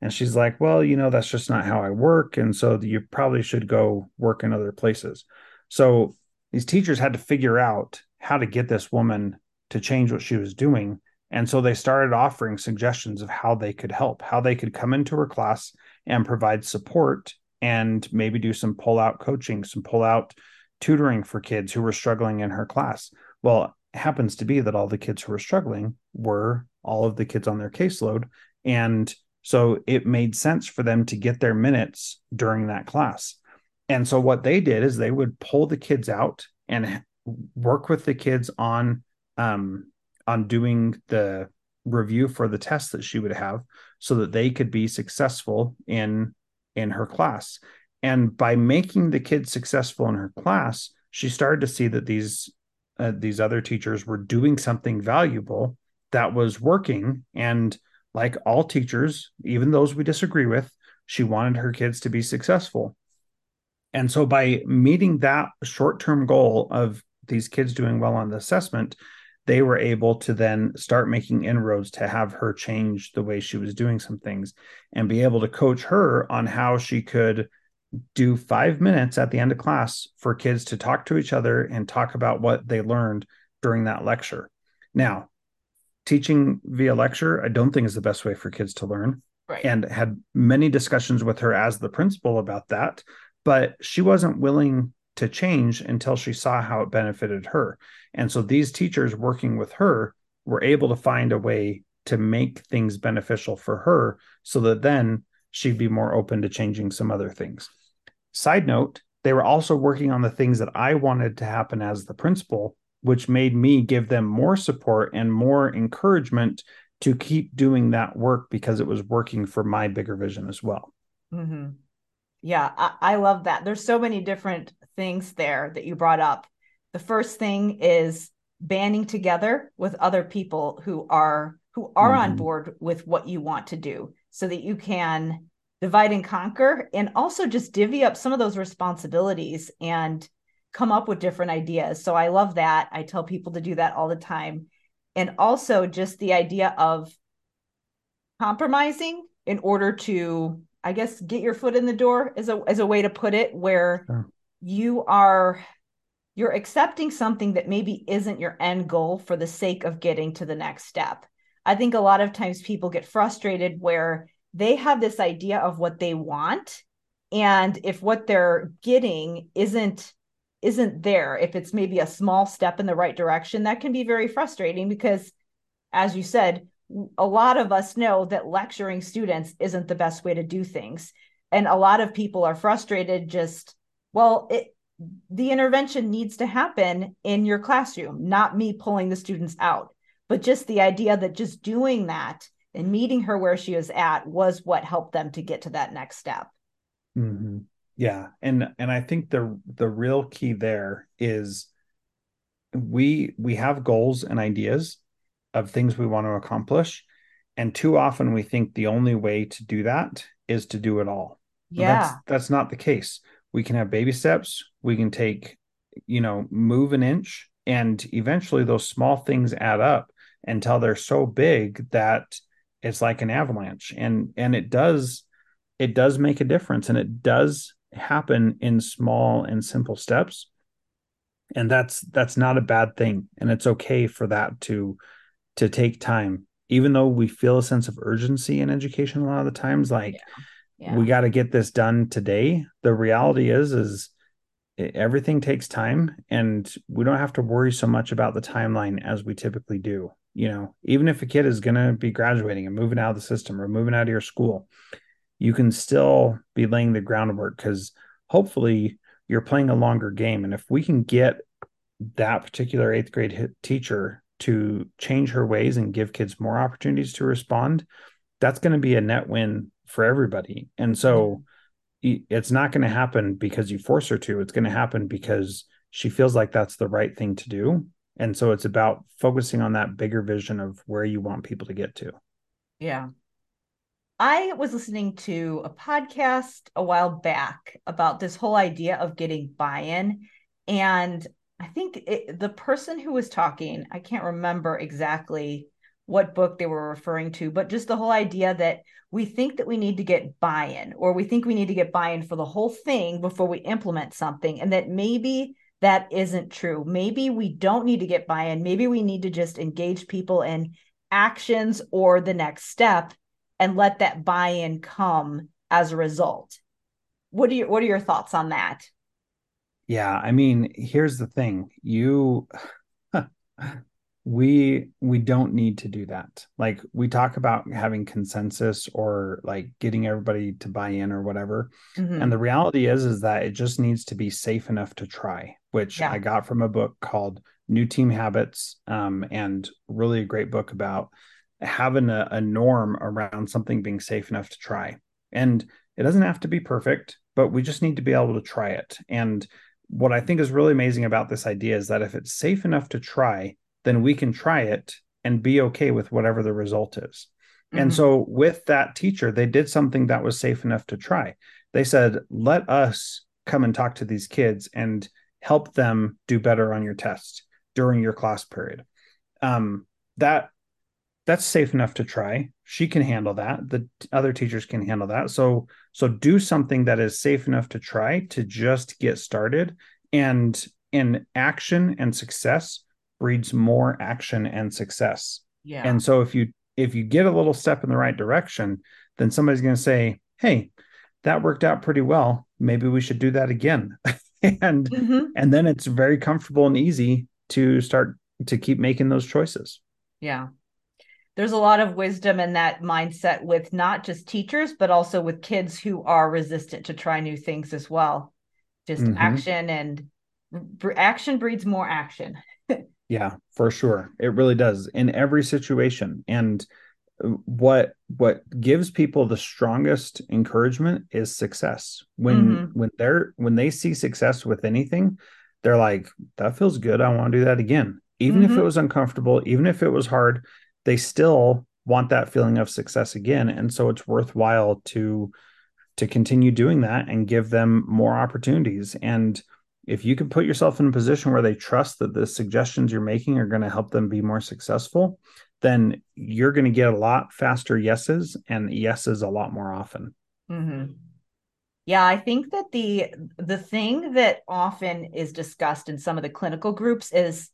And she's like well you know that's just not how i work and so you probably should go work in other places. So these teachers had to figure out how to get this woman to change what she was doing and so they started offering suggestions of how they could help how they could come into her class and provide support and maybe do some pull out coaching some pull out tutoring for kids who were struggling in her class. Well happens to be that all the kids who were struggling were all of the kids on their caseload. And so it made sense for them to get their minutes during that class. And so what they did is they would pull the kids out and work with the kids on um, on doing the review for the test that she would have so that they could be successful in in her class and by making the kids successful in her class she started to see that these uh, these other teachers were doing something valuable that was working. And like all teachers even those we disagree with she wanted her kids to be successful. And so by meeting that short-term goal of these kids doing well on the assessment they were able to then start making inroads to have her change the way she was doing some things and be able to coach her on how she could do five minutes at the end of class for kids to talk to each other and talk about what they learned during that lecture. Now, teaching via lecture, I don't think is the best way for kids to learn. Right. And had many discussions with her as the principal about that, but she wasn't willing to change until she saw how it benefited her. And so these teachers working with her were able to find a way to make things beneficial for her so that then she'd be more open to changing some other things. Side note, they were also working on the things that I wanted to happen as the principal, which made me give them more support and more encouragement to keep doing that work because it was working for my bigger vision as well. Mm-hmm. Yeah, I, I love that. There's so many different things there that you brought up. The first thing is banding together with other people who are who are mm-hmm. on board with what you want to do so that you can divide and conquer and also just divvy up some of those responsibilities and come up with different ideas. So I love that. I tell people to do that all the time. And also just the idea of compromising in order to I guess get your foot in the door is a as a way to put it where sure you are you're accepting something that maybe isn't your end goal for the sake of getting to the next step. I think a lot of times people get frustrated where they have this idea of what they want and if what they're getting isn't isn't there, if it's maybe a small step in the right direction, that can be very frustrating because as you said, a lot of us know that lecturing students isn't the best way to do things. And a lot of people are frustrated just well, it, the intervention needs to happen in your classroom, not me pulling the students out, but just the idea that just doing that and meeting her where she was at was what helped them to get to that next step. Mm-hmm. Yeah, and and I think the the real key there is we we have goals and ideas of things we want to accomplish, and too often we think the only way to do that is to do it all. Yeah, that's, that's not the case we can have baby steps we can take you know move an inch and eventually those small things add up until they're so big that it's like an avalanche. And and it does it does make a difference and it does happen in small and simple steps. And that's that's not a bad thing and it's okay for that to to take time. Even though we feel a sense of urgency in education a lot of the times like yeah. yeah. we got to get this done today the reality is is everything takes time and we don't have to worry so much about the timeline as we typically do you know even if a kid is going to be graduating and moving out of the system or moving out of your school you can still be laying the groundwork because hopefully you're playing a longer game and if we can get that particular eighth grade teacher to change her ways and give kids more opportunities to respond that's going to be a net win for everybody. And so it's not going to happen because you force her to. It's going to happen because she feels like that's the right thing to do. And so it's about focusing on that bigger vision of where you want people to get to. Yeah. I was listening to a podcast a while back about this whole idea of getting buy in. And I think it, the person who was talking, I can't remember exactly what book they were referring to, but just the whole idea that we think that we need to get buy in, or we think we need to get buy in for the whole thing before we implement something, and that maybe that isn't true. Maybe we don't need to get buy in. Maybe we need to just engage people in actions or the next step and let that buy in come as a result. What are your what are your thoughts on that? Yeah, I mean, here's the thing. You we we don't need to do that like we talk about having consensus or like getting everybody to buy in or whatever mm-hmm. and the reality is is that it just needs to be safe enough to try which yeah. i got from a book called New Team Habits, um, and really a great book about having a, a norm around something being safe enough to try. And it doesn't have to be perfect, but we just need to be able to try it. And what I think is really amazing about this idea is that if it's safe enough to try, then we can try it and be okay with whatever the result is. Mm-hmm. And so with that teacher, they did something that was safe enough to try. They said, let us come and talk to these kids and help them do better on your test during your class period. Um, that that's safe enough to try. She can handle that. The other teachers can handle that. So so do something that is safe enough to try to just get started and in action and success breeds more action and success. Yeah. And so if you if you get a little step in the right direction, then somebody's going to say, "Hey, that worked out pretty well. Maybe we should do that again." and mm-hmm. and then it's very comfortable and easy to start to keep making those choices. Yeah there's a lot of wisdom in that mindset with not just teachers but also with kids who are resistant to try new things as well just mm-hmm. action and action breeds more action yeah for sure it really does in every situation and what what gives people the strongest encouragement is success. When mm-hmm. when they're when they see success with anything they're like that feels good. I want to do that again. Even mm-hmm. if it was uncomfortable even if it was hard they still want that feeling of success again. And so it's worthwhile to to continue doing that and give them more opportunities. And if you can put yourself in a position where they trust that the suggestions you're making are going to help them be more successful then you're going to get a lot faster yeses and yeses a lot more often mm-hmm. yeah i think that the the thing that often is discussed in some of the clinical groups is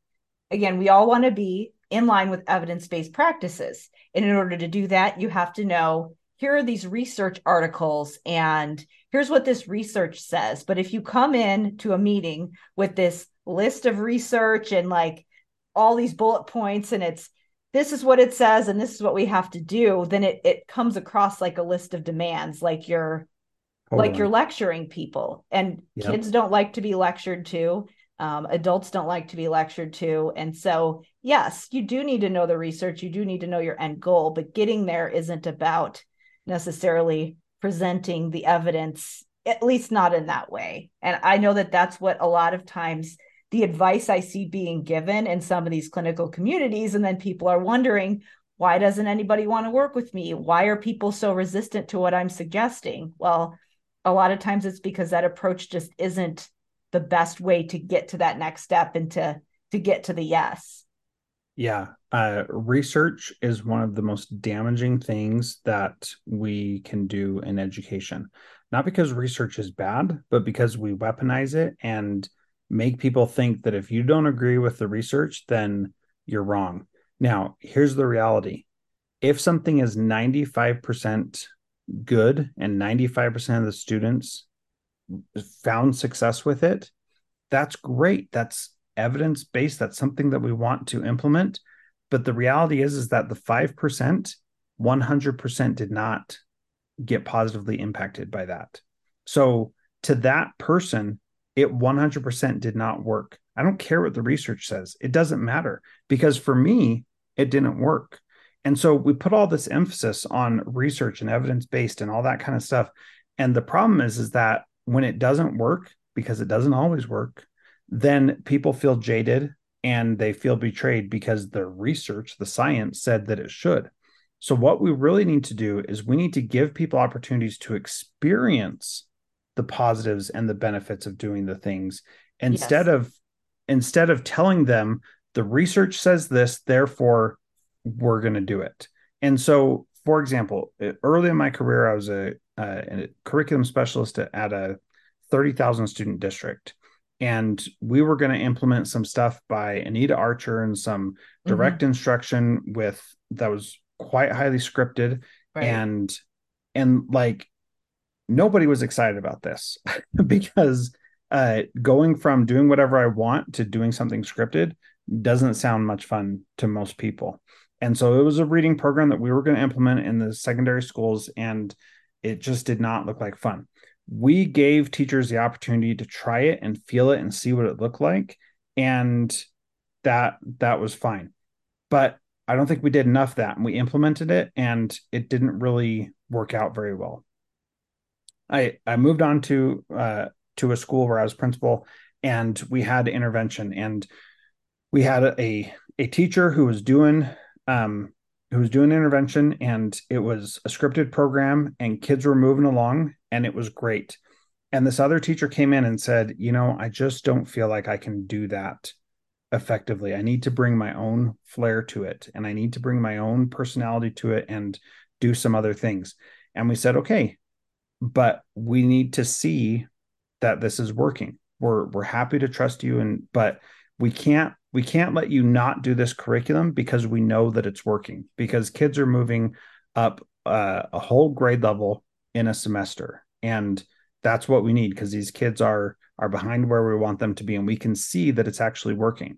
again we all want to be in line with evidence based practices. And in order to do that, you have to know here are these research articles and here's what this research says. But if you come in to a meeting with this list of research and like all these bullet points and it's this is what it says and this is what we have to do, then it it comes across like a list of demands, like you're Hold like on. you're lecturing people. And yep. kids don't like to be lectured to. Um, adults don't like to be lectured to. And so, yes, you do need to know the research, you do need to know your end goal, but getting there isn't about necessarily presenting the evidence, at least not in that way. And I know that that's what a lot of times the advice I see being given in some of these clinical communities. And then people are wondering, why doesn't anybody want to work with me? Why are people so resistant to what I'm suggesting? Well, a lot of times it's because that approach just isn't the best way to get to that next step and to to get to the yes yeah uh, research is one of the most damaging things that we can do in education not because research is bad but because we weaponize it and make people think that if you don't agree with the research then you're wrong now here's the reality if something is 95% good and 95% of the students found success with it, that's great. That's evidence based. That's something that we want to implement. But the reality is, is that the 5%, 100% did not get positively impacted by that. So to that person, it 100% did not work. I don't care what the research says. It doesn't matter because for me, it didn't work. And so we put all this emphasis on research and evidence based and all that kind of stuff. And the problem is, is that when it doesn't work, because it doesn't always work, then people feel jaded and they feel betrayed because the research, the science said that it should. So, what we really need to do is we need to give people opportunities to experience the positives and the benefits of doing the things instead yes. of instead of telling them the research says this therefore we're going to do it and so for example early in my career i was a a curriculum specialist at a 30,000 student district. And we were going to implement some stuff by Anita Archer and some direct mm-hmm. instruction with that was quite highly scripted right. and and like nobody was excited about this because uh, going from doing whatever I want to doing something scripted doesn't sound much fun to most people. And so it was a reading program that we were going to implement in the secondary schools and it just did not look like fun. We gave teachers the opportunity to try it and feel it and see what it looked like. And that that was fine. But I don't think we did enough that and we implemented it and it didn't really work out very well. I I moved on to uh, to a school where I was principal and we had intervention and we had a a teacher who was doing um who was doing intervention and it was a scripted program and kids were moving along and it was great. And this other teacher came in and said you know i just don't feel like i can do that effectively. I need to bring my own flair to it and i need to bring my own personality to it and do some other things. And we said okay but we need to see that this is working. We're we're happy to trust you and but we can't we can't let you not do this curriculum because we know that it's working because kids are moving up uh, a whole grade level in a semester. And that's what we need because these kids are are behind where we want them to be and we can see that it's actually working.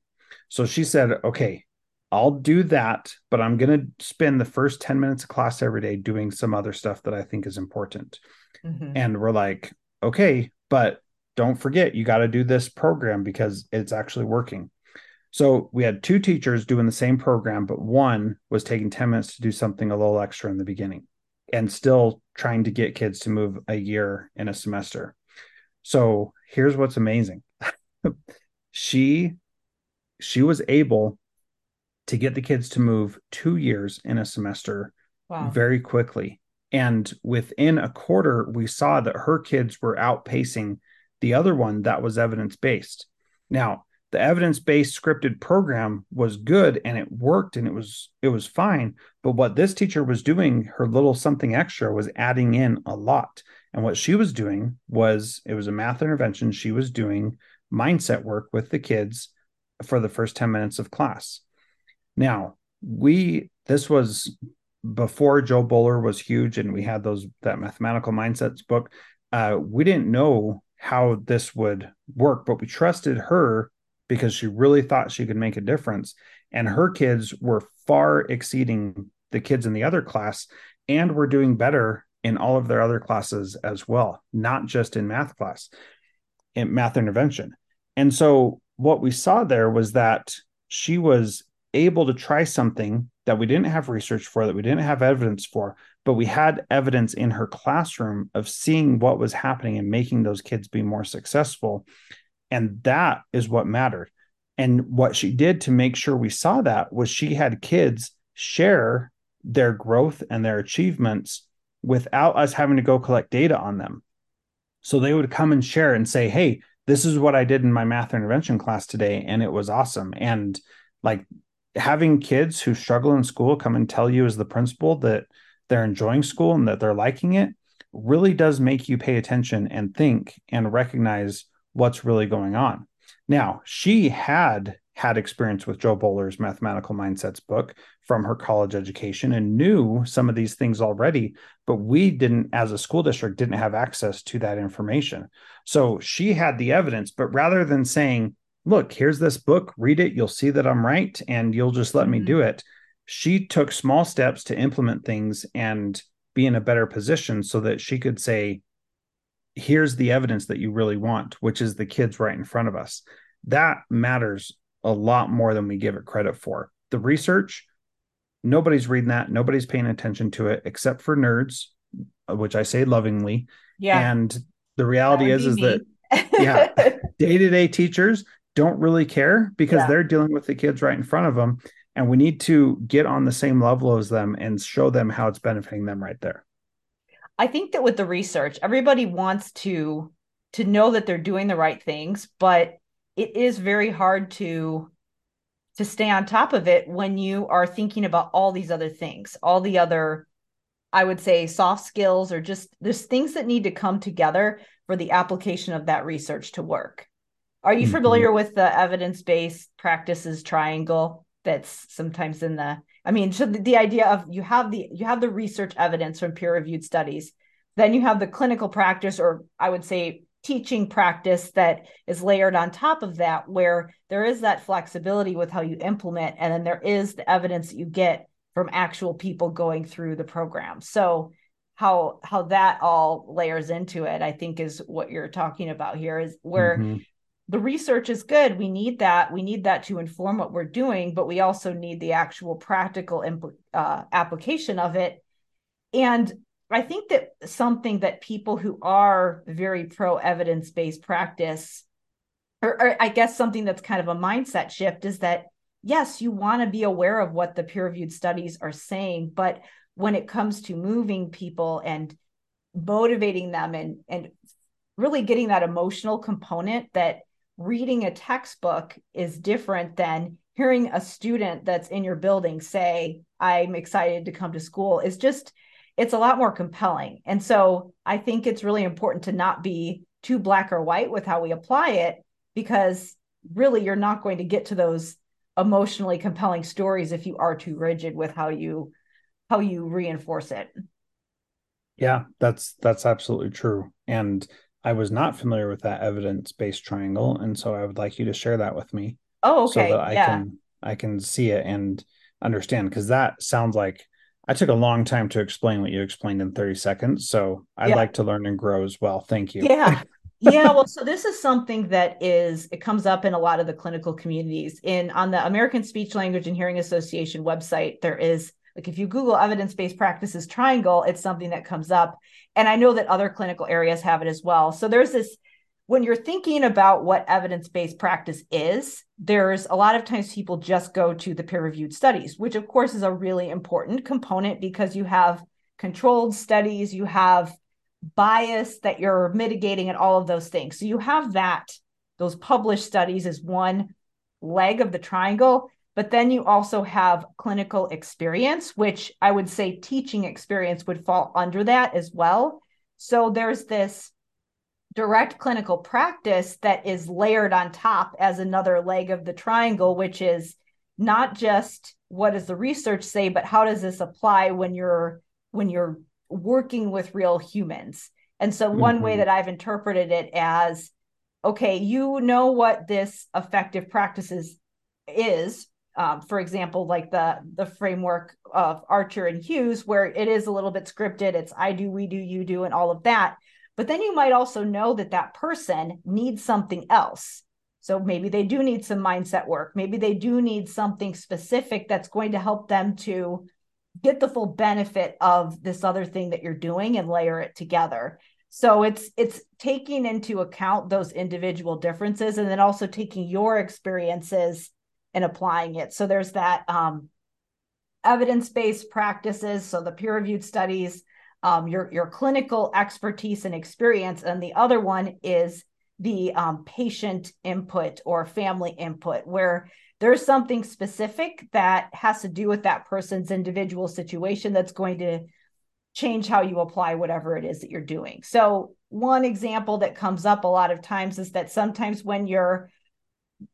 So she said okay i'll do that but i'm going to spend the first 10 minutes of class every day doing some other stuff that i think is important mm-hmm. and we're like okay but don't forget you got to do this program because it's actually working so we had two teachers doing the same program, but one was taking 10 minutes to do something a little extra in the beginning and still trying to get kids to move a year in a semester. So here's what's amazing. she she was able to get the kids to move 2 years in a semester wow. very quickly. And within a quarter we saw that her kids were outpacing the other one that was evidence based. Now, the evidence-based scripted program was good and it worked and it was it was fine. But what this teacher was doing her little something extra was adding in a lot. And what she was doing was it was a math intervention she was doing mindset work with the kids for the first 10 minutes of class. Now we this was before Jo Boaler was huge and we had those that mathematical mindsets book uh, we didn't know how this would work but we trusted her because she really thought she could make a difference. And her kids were far exceeding the kids in the other class and were doing better in all of their other classes as well, not just in math class, in math intervention. And so what we saw there was that she was able to try something that we didn't have research for, that we didn't have evidence for, but we had evidence in her classroom of seeing what was happening and making those kids be more successful. And that is what mattered. And what she did to make sure we saw that was she had kids share their growth and their achievements without us having to go collect data on them. So they would come and share and say, Hey, this is what I did in my math intervention class today. And it was awesome. And like having kids who struggle in school come and tell you as the principal that they're enjoying school and that they're liking it really does make you pay attention and think and recognize what's really going on. Now, she had had experience with Jo Boaler's Mathematical Mindsets book from her college education and knew some of these things already, but we didn't, as a school district, didn't have access to that information. So she had the evidence, but rather than saying, look, here's this book, read it, you'll see that I'm right, and you'll just let mm-hmm. me do it, she took small steps to implement things and be in a better position so that she could say, here's the evidence that you really want, which is the kids right in front of us. That matters a lot more than we give it credit for. The research, nobody's reading that, nobody's paying attention to it except for nerds, which I say lovingly. Yeah. And the reality is is me. that yeah, day-to-day teachers don't really care because yeah. they're dealing with the kids right in front of them and we need to get on the same level as them and show them how it's benefiting them right there. I think that with the research, everybody wants to to know that they're doing the right things, but it is very hard to to stay on top of it when you are thinking about all these other things, all the other I would say soft skills or just there's things that need to come together for the application of that research to work. Are you mm-hmm. familiar with the evidence-based practices triangle that's sometimes in the I mean, so the, the idea of you have the you have the research evidence from peer reviewed studies, then you have the clinical practice, or I would say teaching practice that is layered on top of that, where there is that flexibility with how you implement, and then there is the evidence that you get from actual people going through the program. So how how that all layers into it, I think, is what you're talking about here. Is where mm-hmm. The research is good. We need that. We need that to inform what we're doing, but we also need the actual practical impl- uh, application of it. And I think that something that people who are very pro evidence based practice, or, or I guess something that's kind of a mindset shift, is that yes, you want to be aware of what the peer reviewed studies are saying, but when it comes to moving people and motivating them and and really getting that emotional component that reading a textbook is different than hearing a student that's in your building say i'm excited to come to school. Is just it's a lot more compelling. And so i think it's really important to not be too black or white with how we apply it because really you're not going to get to those emotionally compelling stories if you are too rigid with how you how you reinforce it. Yeah that's that's absolutely true. And i was not familiar with that evidence-based triangle and so i would like you to share that with me oh okay. so that i yeah. can i can see it and understand because that sounds like i took a long time to explain what you explained in 30 seconds so i'd yeah. like to learn and grow as well. Thank you. Yeah. Yeah well so this is something that is it comes up in a lot of the clinical communities. In on the american speech language and hearing association website there is like if you google evidence-based practices triangle it's something that comes up. And i know that other clinical areas have it as well. So there's this when you're thinking about what evidence-based practice is there's a lot of times people just go to the peer-reviewed studies which of course is a really important component because you have controlled studies you have bias that you're mitigating and all of those things. So you have that those published studies is one leg of the triangle but then you also have clinical experience, which I would say teaching experience would fall under that as well. So there's this direct clinical practice that is layered on top as another leg of the triangle, which is not just what does the research say, but how does this apply when you're when you're working with real humans. And so one mm-hmm. way that I've interpreted it as okay, you know what this effective practices is um, for example, like the the framework of Archer and Hughes, where it is a little bit scripted. It's I do, we do, you do, and all of that. But then you might also know that that person needs something else. So maybe they do need some mindset work. Maybe they do need something specific that's going to help them to get the full benefit of this other thing that you're doing and layer it together. So it's it's taking into account those individual differences and then also taking your experiences and applying it. So there's that um, evidence-based practices, so the peer-reviewed studies, um, your your clinical expertise and experience, and the other one is the um, patient input or family input, where there's something specific that has to do with that person's individual situation that's going to change how you apply whatever it is that you're doing. So one example that comes up a lot of times is that sometimes when you're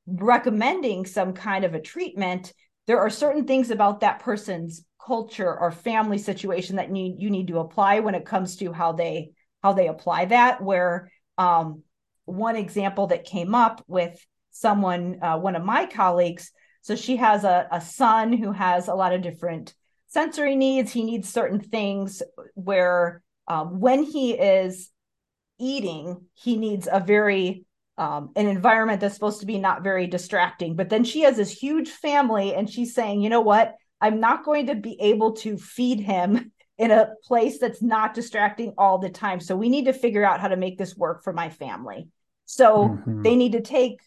recommending some kind of a treatment, there are certain things about that person's culture or family situation that need you need to apply when it comes to how they how they apply that. Where um, one example that came up with someone, uh, one of my colleagues, so she has a, a son who has a lot of different sensory needs. He needs certain things where um, when he is eating, he needs a very um, an environment that's supposed to be not very distracting. But then she has this huge family, and she's saying, you know what? I'm not going to be able to feed him in a place that's not distracting all the time. So we need to figure out how to make this work for my family. So mm-hmm. they need to take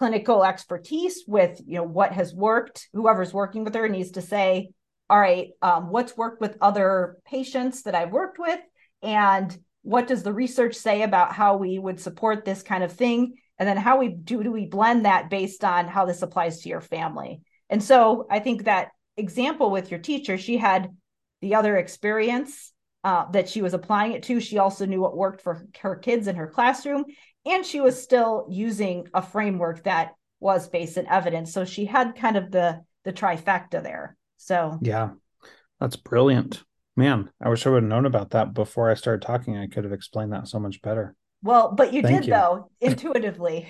clinical expertise with you know what has worked. Whoever's working with her needs to say, all right, um, what's worked with other patients that I've worked with, and what does the research say about how we would support this kind of thing? And then how we do do we blend that based on how this applies to your family? And so i think that example with your teacher she had the other experience uh, that she was applying it to. She also knew what worked for her kids in her classroom and she was still using a framework that was based in evidence. So she had kind of the the trifecta there. So yeah. That's brilliant Man, I wish I would have known about that before I started talking. I could have explained that so much better. Well, but you Thank did you. though, intuitively.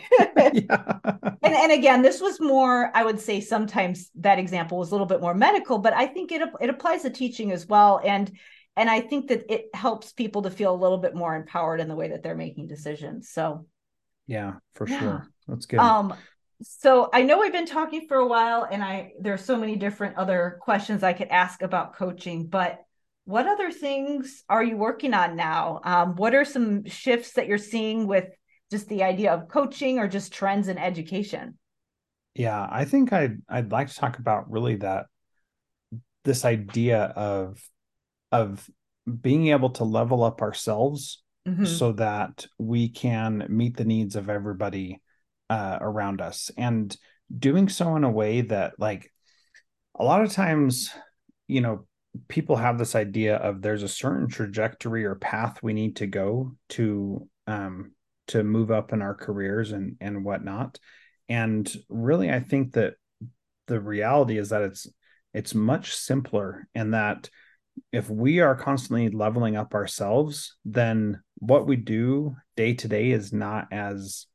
yeah. And and again, this was more, I would say sometimes that example was a little bit more medical, but I think it it applies to teaching as well. And and I think that it helps people to feel a little bit more empowered in the way that they're making decisions. So Yeah, for Yeah. sure. That's good. Um, so I know we've been talking for a while, and I there's so many different other questions I could ask about coaching, but what other things are you working on now? Um, what are some shifts that you're seeing with just the idea of coaching or just trends in education? Yeah, I think I'd I'd like to talk about really that this idea of of being able to level up ourselves Mhm. so that we can meet the needs of everybody uh, around us and doing so in a way that like a lot of times you know people have this idea of there's a certain trajectory or path we need to go to um to move up in our careers and and whatnot. And really i think that the reality is that it's it's much simpler and that if we are constantly leveling up ourselves then what we do day to day is not as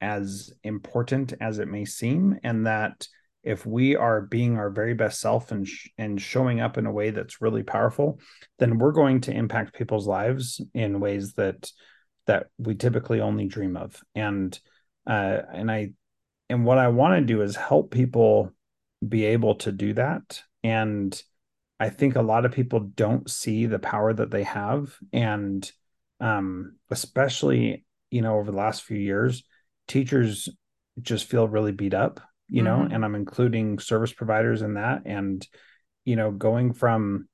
as important as it may seem. And that if we are being our very best self and sh- and showing up in a way that's really powerful then we're going to impact people's lives in ways that that we typically only dream of. And uh and i and what i want to do is help people be able to do that. And i think a lot of people don't see the power that they have. And um especially you know over the last few years teachers just feel really beat up you know Mhm. and i'm including service providers in that and you know going from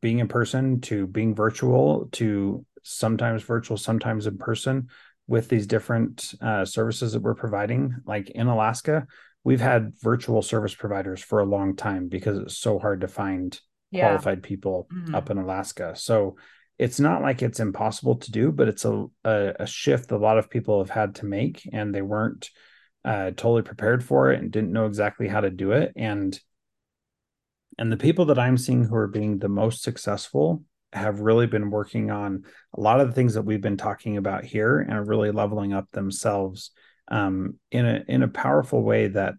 being in person to being virtual to sometimes virtual sometimes in person with these different uh, services that we're providing like in alaska we've had virtual service providers for a long time because it's so hard to find Yeah. qualified people Mhm. up in alaska so it's not like it's impossible to do but it's a, a, a shift a lot of people have had to make and they weren't uh, totally prepared for it and didn't know exactly how to do it. And and the people that i'm seeing who are being the most successful have really been working on a lot of the things that we've been talking about here and are really leveling up themselves um, in a in a powerful way that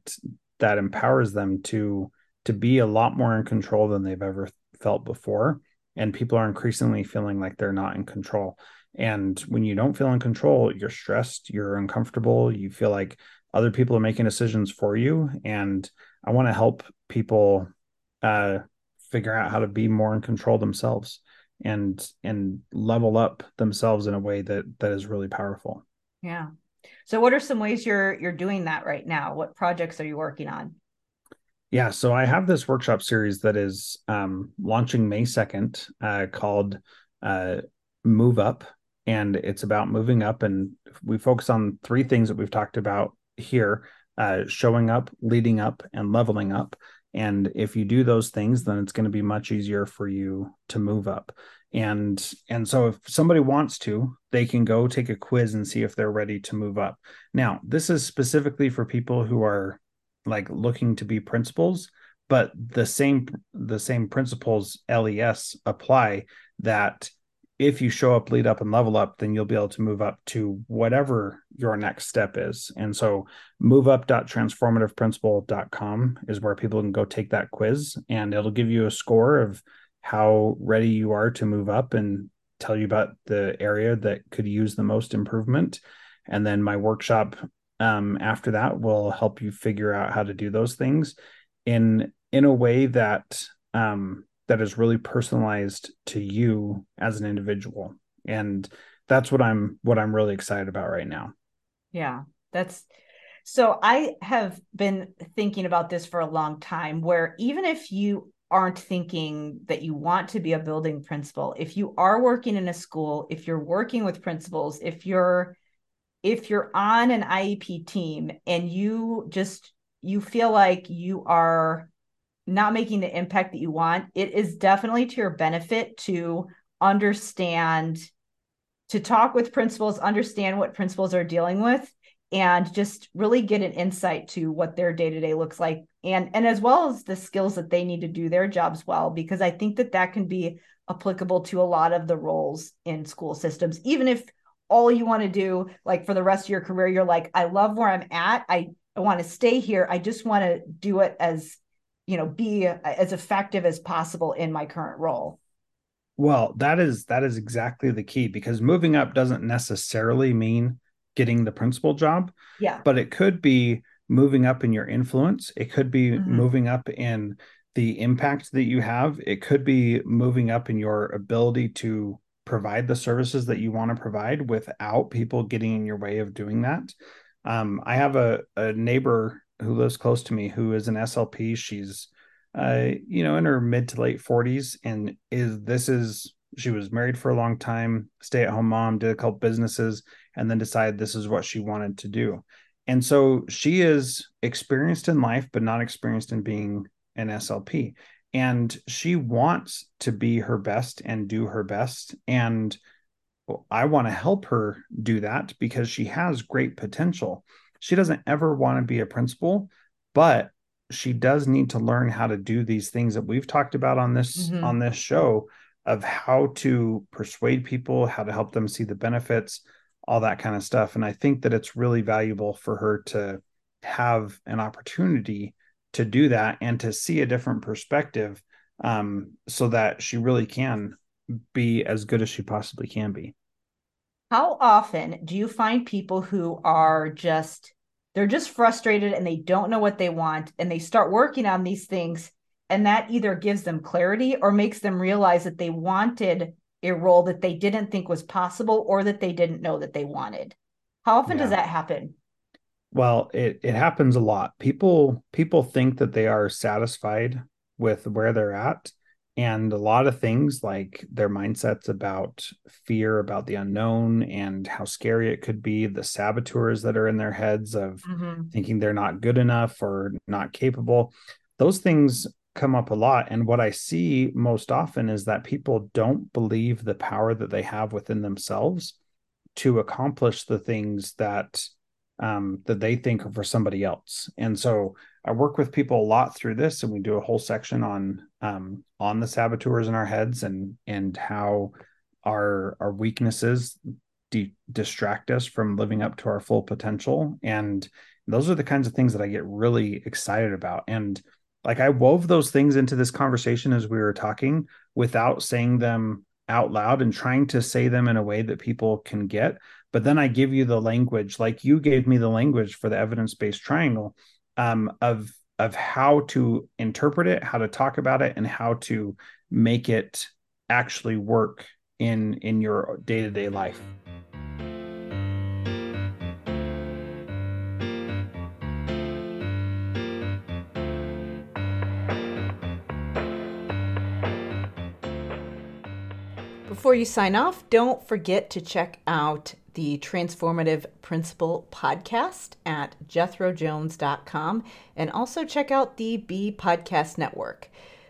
that empowers them to to be a lot more in control than they've ever felt before. And people are increasingly feeling like they're not in control. And when you don't feel in control you're stressed you're uncomfortable you feel like other people are making decisions for you and i want to help people uh, figure out how to be more in control themselves and and level up themselves in a way that that is really powerful Yeah. So what are some ways you're you're doing that right now? What projects are you working on? yeah so i have this workshop series that is um, launching may 2nd uh, called uh, move up and it's about moving up and we focus on three things that we've talked about here uh, showing up leading up and leveling up. And if you do those things then it's going to be much easier for you to move up. And and so if somebody wants to they can go take a quiz and see if they're ready to move up. Now this is specifically for people who are like looking to be principals but the same the same principles les apply that if you show up lead up and level up then you'll be able to move up to whatever your next step is. And so moveup.transformativeprincipal.com is where people can go take that quiz and it'll give you a score of how ready you are to move up and tell you about the area that could use the most improvement. And then my workshop um, after that will help you figure out how to do those things in in a way that um, that is really personalized to you as an individual. And that's what i'm what i'm really excited about right now. Yeah, that's so I have been thinking about this for a long time where even if you aren't thinking that you want to be a building principal, if you are working in a school, if you're working with principals, if you're if you're on an IEP team and you just you feel like you are not making the impact that you want, it is definitely to your benefit to understand to talk with principals, understand what principals are dealing with, and just really get an insight to what their day to day looks like, and and as well as the skills that they need to do their jobs well, because I think that that can be applicable to a lot of the roles in school systems, even if all you want to do, like for the rest of your career, you're like, I love where I'm at, I I want to stay here, I just want to do it as you know be as effective as possible in my current role Well, that is that is exactly the key because moving up doesn't necessarily mean getting the principal job. Yeah. But it could be moving up in your influence. It could be Mhm. moving up in the impact that you have. It could be moving up in your ability to provide the services that you want to provide without people getting in your way of doing that. Um, I have a, a neighbor who lives close to me who is an SLP. She's, uh, you know, in her mid to late 40s, and is this is she was married for a long time, stay at home mom, did a couple businesses, and then decided this is what she wanted to do. And so she is experienced in life, but not experienced in being an SLP. And she wants to be her best and do her best. And I want to help her do that because she has great potential. She doesn't ever want to be a principal, but she does need to learn how to do these things that we've talked about on this Mhm. on this show of how to persuade people, how to help them see the benefits, all that kind of stuff. And I think that it's really valuable for her to have an opportunity to do that and to see a different perspective um, so that she really can be as good as she possibly can be. How often do you find people who are just they're just frustrated and they don't know what they want and they start working on these things and that either gives them clarity or makes them realize that they wanted a role that they didn't think was possible or that they didn't know that they wanted. How often does that happen? Well, it it happens a lot. People people think that they are satisfied with where they're at and a lot of things like their mindsets about fear about the unknown and how scary it could be, the saboteurs that are in their heads of Mhm. thinking they're not good enough or not capable. Those things come up a lot. And what I see most often is that people don't believe the power that they have within themselves to accomplish the things that um, that they think are for somebody else. And so I work with people a lot through this, and we do a whole section on um, on the saboteurs in our heads and and how our our weaknesses de- distract us from living up to our full potential. And those are the kinds of things that I get really excited about. And like I wove those things into this conversation as we were talking without saying them out loud and trying to say them in a way that people can get but then i give you the language like you gave me the language for the evidence-based triangle um, of of how to interpret it how to talk about it and how to make it actually work in in your day-to-day life. Before you sign off, don't forget to check out the Transformative Principal podcast at jethrojones.com and also check out the BE Podcast Network.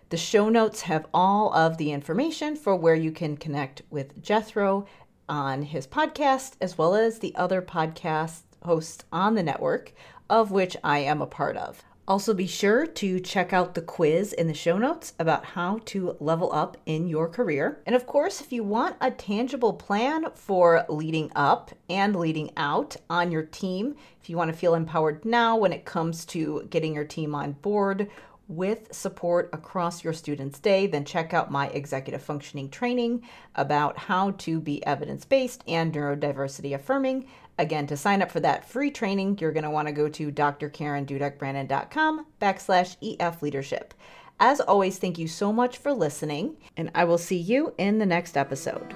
The show notes have all of the information for where you can connect with Jethro on his podcast, as well as the other podcast hosts on the network, of which I am a part of. Also, be sure to check out the quiz in the show notes about how to level up in your career. And of course, if you want a tangible plan for leading up and leading out on your team, if you want to feel empowered now when it comes to getting your team on board with support across your students' day, then check out my executive functioning training about how to be evidence based and neurodiversity affirming. Again, to sign up for that free training, you're going to want to go to drkarendudekbrannan.com backslash EF leadership. As always, thank you so much for listening, and I will see you in the next episode.